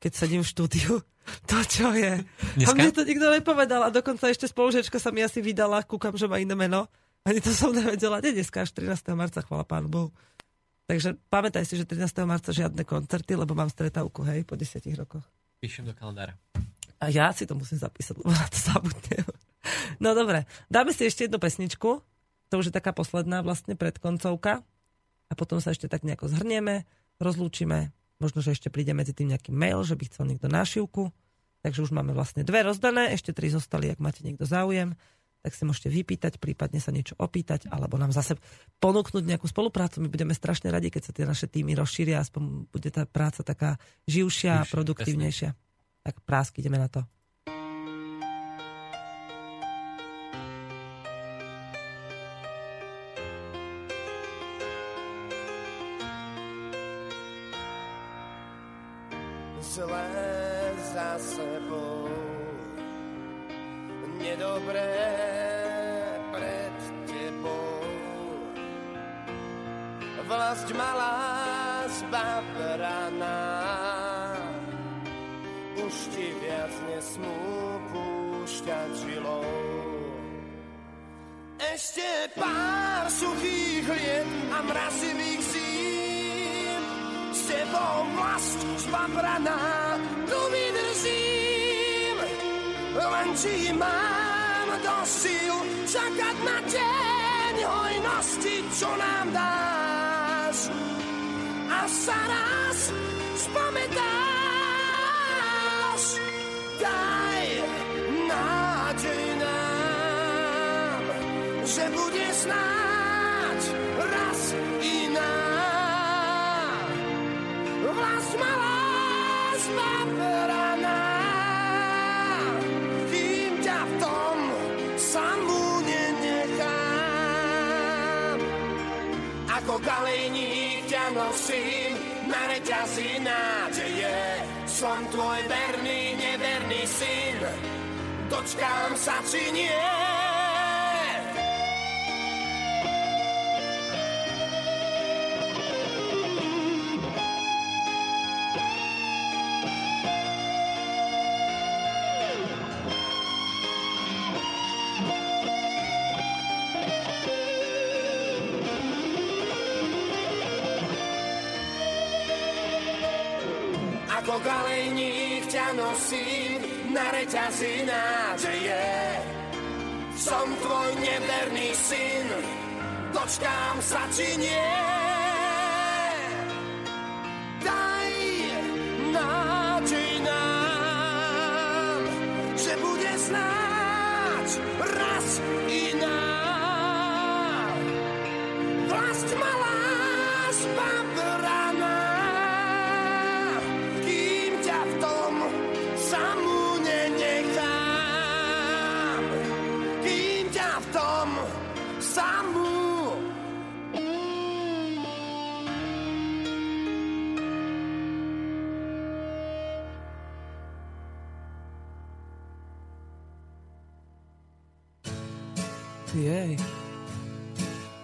keď sedím v štúdiu. To čo je? Dneska? A mne to nikto nepovedal a dokonca ešte spolužečka sa mi asi vydala, kúkam, že má iné meno. Ani to som nevedela. Nie dneska, až 13. marca, chvala pánu Bohu. Takže pamätaj si, že 13. marca žiadne koncerty, lebo mám stretávku, hej, po 10 rokoch. Píšem do kalendára. A ja si to musím zapísať, lebo na to zabudnem. No dobre, dáme si ešte jednu pesničku to už je taká posledná vlastne predkoncovka a potom sa ešte tak nejako zhrnieme, rozlúčime, možno, že ešte príde medzi tým nejaký mail, že by chcel niekto nášivku, takže už máme vlastne dve rozdané, ešte tri zostali, ak máte niekto záujem, tak si môžete vypýtať, prípadne sa niečo opýtať, alebo nám zase ponúknuť nejakú spoluprácu. My budeme strašne radi, keď sa tie naše týmy rozšíria, aspoň bude tá práca taká živšia a produktívnejšia. Tak prásky, ideme na to.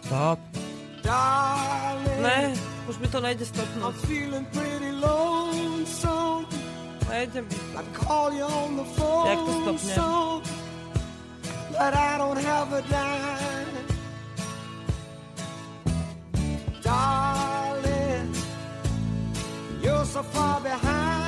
stop darling Ne, už mi to nejde stopnout. I'm feeling pretty lonesome. Nejde mi. I call you on the phone, Jak to stopne? So, but I don't have a dime. Darling, you're so far behind.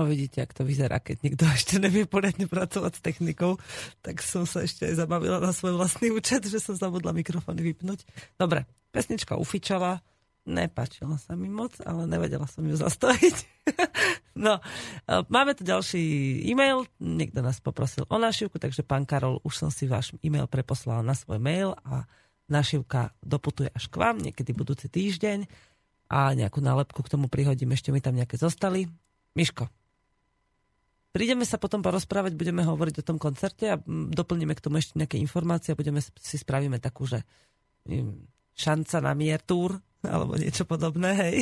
No vidíte, ak to vyzerá, keď nikto ešte nevie poriadne pracovať s technikou, tak som sa ešte aj zabavila na svoj vlastný účet, že som zabudla mikrofóny vypnúť. Dobre, pesnička ufičala, Nepačila sa mi moc, ale nevedela som ju zastaviť. no, e, máme tu ďalší e-mail, niekto nás poprosil o našivku, takže pán Karol, už som si váš e-mail preposlala na svoj mail a našivka doputuje až k vám, niekedy budúci týždeň a nejakú nálepku k tomu prihodím, ešte mi tam nejaké zostali. Miško, prídeme sa potom porozprávať, budeme hovoriť o tom koncerte a doplníme k tomu ešte nejaké informácie a budeme si spravíme takú, že šanca na mier tour, alebo niečo podobné, hej.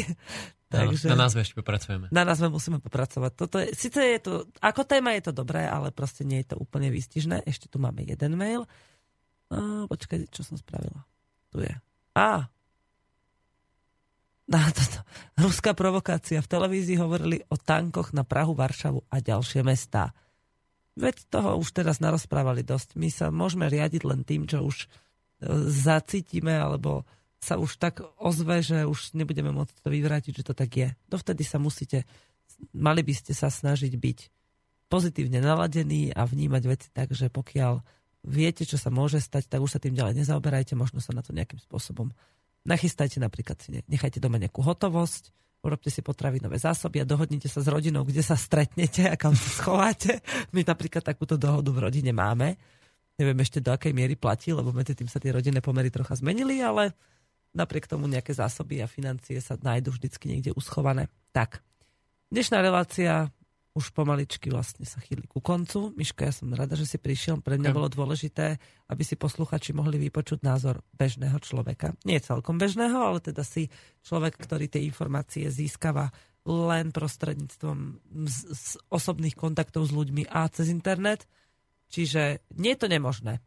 Takže, na názve ešte popracujeme. Na názve musíme popracovať. Toto je, síce je to, ako téma je to dobré, ale proste nie je to úplne výstižné. Ešte tu máme jeden mail. No, počkaj, čo som spravila. Tu je. Á. Ruská provokácia. V televízii hovorili o tankoch na Prahu, Varšavu a ďalšie mestá. Veď toho už teraz narozprávali dosť. My sa môžeme riadiť len tým, čo už e, zacítime, alebo sa už tak ozve, že už nebudeme môcť to vyvrátiť, že to tak je. Dovtedy sa musíte, mali by ste sa snažiť byť pozitívne naladení a vnímať veci tak, že pokiaľ viete, čo sa môže stať, tak už sa tým ďalej nezaoberajte, možno sa na to nejakým spôsobom nachystajte, napríklad nechajte doma nejakú hotovosť, urobte si potravinové zásoby a dohodnite sa s rodinou, kde sa stretnete a kam sa schováte. My napríklad takúto dohodu v rodine máme. Neviem ešte do akej miery platí, lebo medzi tým sa tie rodinné pomery trocha zmenili, ale napriek tomu nejaké zásoby a financie sa nájdú vždycky niekde uschované. Tak, dnešná relácia už pomaličky vlastne sa chýli ku koncu. Miška, ja som rada, že si prišiel. Pre mňa bolo dôležité, aby si posluchači mohli vypočuť názor bežného človeka. Nie celkom bežného, ale teda si človek, ktorý tie informácie získava len prostredníctvom z, z osobných kontaktov s ľuďmi a cez internet. Čiže nie je to nemožné.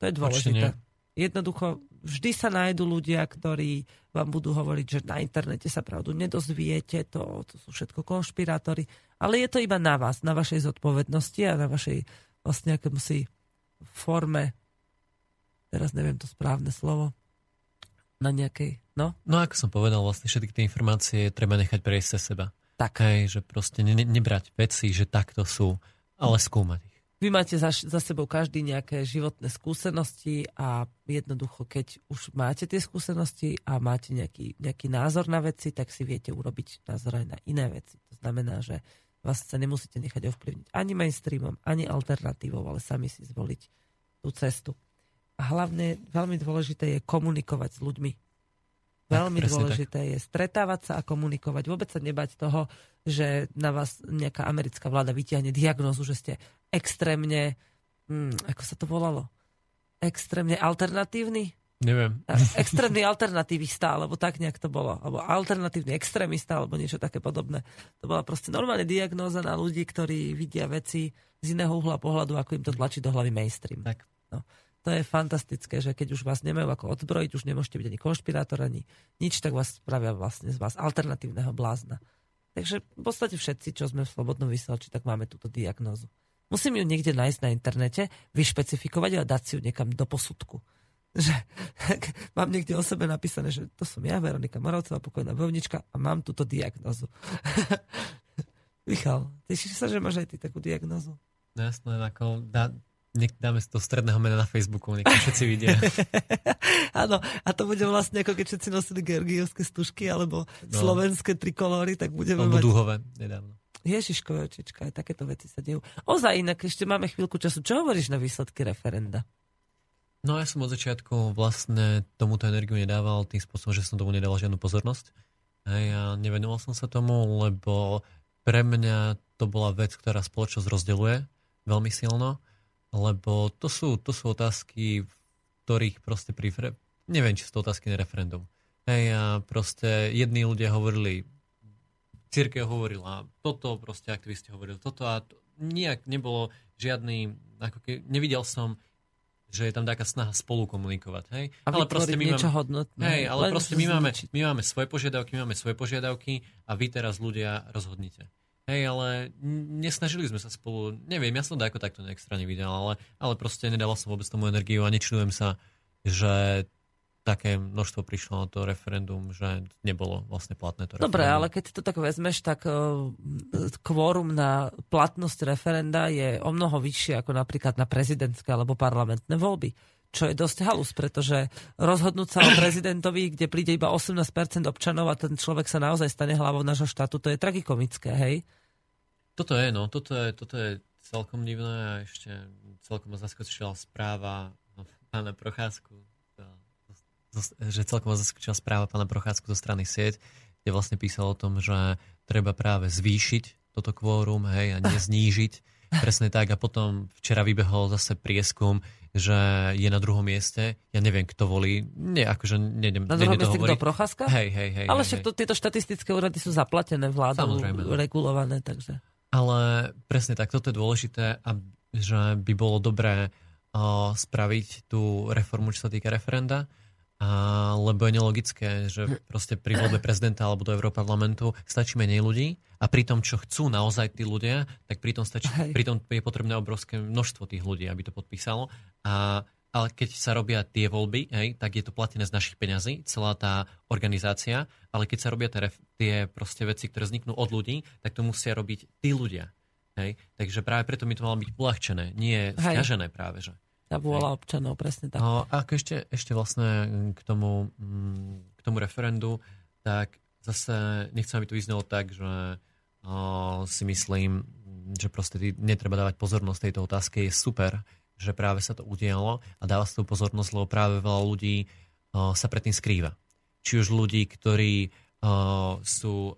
To je dôležité. Jednoducho vždy sa nájdú ľudia, ktorí vám budú hovoriť, že na internete sa pravdu nedozviete, to, to sú všetko konšpirátory, ale je to iba na vás, na vašej zodpovednosti a na vašej vlastne akémusi forme, teraz neviem to správne slovo, na nejakej, no? No ako som povedal, vlastne všetky tie informácie treba nechať prejsť cez seba. Tak. Hej, že proste ne, nebrať veci, že takto sú, ale skúmať ich. Vy máte za, za sebou každý nejaké životné skúsenosti a jednoducho, keď už máte tie skúsenosti a máte nejaký, nejaký názor na veci, tak si viete urobiť názor aj na iné veci. To znamená, že vás sa nemusíte nechať ovplyvniť ani mainstreamom, ani alternatívou, ale sami si zvoliť tú cestu. A hlavne veľmi dôležité je komunikovať s ľuďmi. Veľmi tak, dôležité tak. je stretávať sa a komunikovať. Vôbec sa nebať toho, že na vás nejaká americká vláda vytiahne diagnozu, že ste extrémne, hm, ako sa to volalo? Extrémne alternatívny? Neviem. Extrémny alternatívista, alebo tak nejak to bolo. Alebo alternatívny extrémista, alebo niečo také podobné. To bola proste normálne diagnóza na ľudí, ktorí vidia veci z iného uhla pohľadu, ako im to tlačí do hlavy mainstream. Tak. No. To je fantastické, že keď už vás nemajú ako odzbrojiť, už nemôžete byť ani konšpirátor, ani nič, tak vás spravia vlastne z vás alternatívneho blázna. Takže v podstate všetci, čo sme v Slobodnom vysielači, tak máme túto diagnózu. Musím ju niekde nájsť na internete, vyšpecifikovať a dať si ju niekam do posudku. Že mám niekde o sebe napísané, že to som ja, Veronika Moravcová, pokojná bojovnička a mám túto diagnozu. Michal, tešíš sa, že máš aj ty takú diagnozu? No jasné, ako dá, Nech dáme z toho stredného mena na Facebooku, nech všetci vidia. Áno, a to bude vlastne ako keď všetci nosili georgiovské stužky alebo no. slovenské trikolóry, tak budeme alebo mať... Duhové nedávno. Ježiškové očička, aj takéto veci sa dejú. Ozaj, inak ešte máme chvíľku času. Čo hovoríš na výsledky referenda? No ja som od začiatku vlastne tomuto energiu nedával tým spôsobom, že som tomu nedal žiadnu pozornosť. Hej, ja nevenoval som sa tomu, lebo pre mňa to bola vec, ktorá spoločnosť rozdeluje veľmi silno, lebo to sú, to sú otázky, v ktorých proste pri... Neviem, či sú to otázky na referendum. Hej, a proste jedni ľudia hovorili církev hovorila toto, proste aktivisti hovorili toto a to, nijak nebolo žiadny, ako ke, nevidel som, že je tam taká snaha spolu komunikovať, hej? A ale proste my máme, hodnotné. Hej, ale proste my máme, my máme svoje požiadavky, my máme svoje požiadavky a vy teraz ľudia rozhodnite. Hej, ale nesnažili sme sa spolu, neviem, ja som to ako takto nejak strane videl, ale, ale proste nedával som vôbec tomu energiu a nečudujem sa, že také množstvo prišlo na to referendum, že nebolo vlastne platné to referendum. Dobre, ale keď to tak vezmeš, tak uh, kvórum na platnosť referenda je o mnoho vyššie ako napríklad na prezidentské alebo parlamentné voľby. čo je dosť halus, pretože rozhodnúť sa o prezidentovi, kde príde iba 18% občanov a ten človek sa naozaj stane hlavou nášho štátu, to je tragikomické, hej? Toto je, no, toto je, toto je celkom divné a ešte celkom ma zaskočila správa pána Procházku, že celkom ma zaskočila správa pána Procházku zo strany sieť, kde vlastne písal o tom, že treba práve zvýšiť toto kvórum, hej, a neznížiť. Presne tak. A potom včera vybehol zase prieskum, že je na druhom mieste. Ja neviem, kto volí. Nie, akože nejdem, Na druhom mieste kto Procházka? Hej, hej, hej. Ale hej, však to, tieto štatistické úrady sú zaplatené vládou, no. regulované, takže... Ale presne tak, toto je dôležité, že by bolo dobré uh, spraviť tú reformu, čo sa týka referenda, a, lebo je nelogické, že proste pri voľbe prezidenta alebo do Európarlamentu stačí menej ľudí a pri tom, čo chcú naozaj tí ľudia, tak pri tom, stačí, pri tom je potrebné obrovské množstvo tých ľudí, aby to podpísalo. A, ale keď sa robia tie voľby, hej, tak je to platené z našich peňazí, celá tá organizácia, ale keď sa robia tie, tie proste veci, ktoré vzniknú od ľudí, tak to musia robiť tí ľudia. Hej? Takže práve preto mi to malo byť uľahčené, nie stiažené práve. Že. Tá vôľa občanov, presne tak. No, a ešte, ešte vlastne k tomu, mm, k tomu referendu, tak zase nechcem, aby to vyznelo tak, že o, si myslím, že proste netreba dávať pozornosť tejto otázke. Je super, že práve sa to udialo a dáva sa tú pozornosť, lebo práve veľa ľudí o, sa predtým skrýva. Či už ľudí, ktorí o, sú o,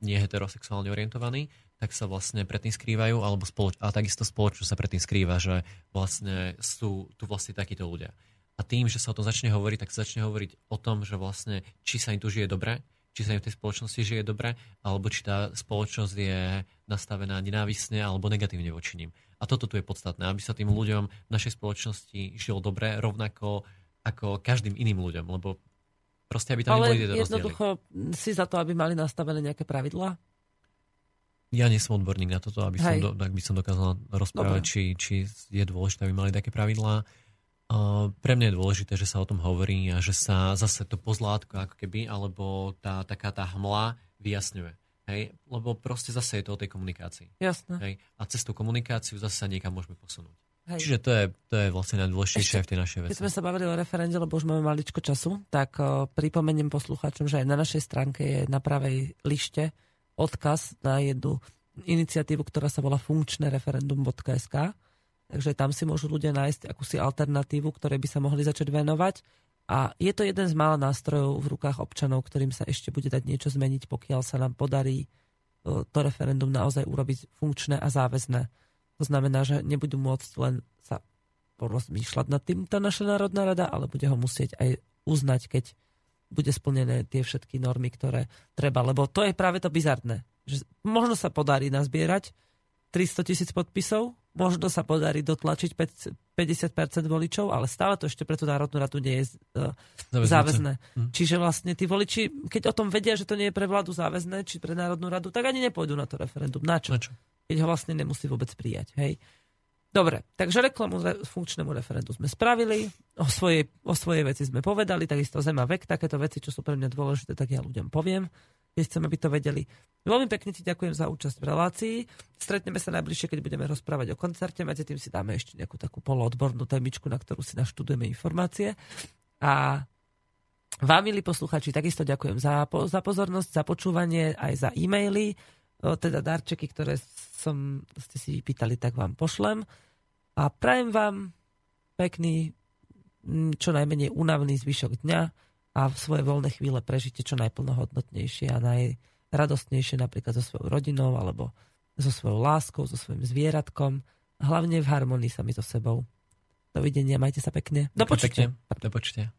neheterosexuálne orientovaní, tak sa vlastne predtým skrývajú, alebo spoloč- a takisto spoločnosť sa predtým skrýva, že vlastne sú tu vlastne takíto ľudia. A tým, že sa o tom začne hovoriť, tak sa začne hovoriť o tom, že vlastne či sa im tu žije dobre, či sa im v tej spoločnosti žije dobre, alebo či tá spoločnosť je nastavená nenávisne alebo negatívne voči ním. A toto tu je podstatné, aby sa tým ľuďom v našej spoločnosti žilo dobre, rovnako ako každým iným ľuďom, lebo proste aby tam Ale neboli rozdiely. jednoducho si za to, aby mali nastavené nejaké pravidlá? Ja nie som odborník na toto, aby som, do, ak by som dokázal rozprávať, či, či je dôležité, aby mali také pravidlá. Uh, pre mňa je dôležité, že sa o tom hovorí a že sa zase to pozlátko ako keby, alebo tá taká tá hmla vyjasňuje. Hej? Lebo proste zase je to o tej komunikácii. Jasné. Hej? A cez tú komunikáciu zase sa niekam môžeme posunúť. Hej. Čiže to je, to je vlastne najdôležitejšie aj v tej našej Keď veci. sme sa bavili o referende, lebo už máme maličko času, tak uh, pripomeniem poslucháčom, že aj na našej stránke je na pravej lište odkaz na jednu iniciatívu, ktorá sa volá funkčnereferendum.sk. Takže tam si môžu ľudia nájsť akúsi alternatívu, ktoré by sa mohli začať venovať. A je to jeden z mála nástrojov v rukách občanov, ktorým sa ešte bude dať niečo zmeniť, pokiaľ sa nám podarí uh, to referendum naozaj urobiť funkčné a záväzné. To znamená, že nebudú môcť len sa porozmýšľať nad týmto naša Národná rada, ale bude ho musieť aj uznať, keď bude splnené tie všetky normy, ktoré treba. Lebo to je práve to bizarné. Že možno sa podarí nazbierať 300 tisíc podpisov, možno sa podarí dotlačiť 5 50% voličov, ale stále to ešte pre tú Národnú radu nie je uh, Záväzné. Hm. Čiže vlastne tí voliči, keď o tom vedia, že to nie je pre vládu záväzné, či pre Národnú radu, tak ani nepôjdu na to referendum. Na čo? Na čo? Keď ho vlastne nemusí vôbec prijať. Hej? Dobre, takže reklamu re, funkčnému referendu sme spravili, o svojej, o svojej veci sme povedali, takisto zem a vek, takéto veci, čo sú pre mňa dôležité, tak ja ľuďom poviem, keď chcem, aby to vedeli. Veľmi pekne ti ďakujem za účasť v relácii. Stretneme sa najbližšie, keď budeme rozprávať o koncerte. Medzi tým si dáme ešte nejakú takú poloodbornú témičku, na ktorú si naštudujeme informácie. A vám, milí posluchači, takisto ďakujem za, po, za pozornosť, za počúvanie, aj za e-maily. O, teda darčeky, ktoré som, ste si vypýtali, tak vám pošlem. A prajem vám pekný, čo najmenej únavný zvyšok dňa a v svoje voľné chvíle prežite čo najplnohodnotnejšie a najradostnejšie napríklad so svojou rodinou alebo so svojou láskou, so svojim zvieratkom. Hlavne v harmonii sami so sebou. Dovidenia, majte sa pekne. Do počutia. Do počutia.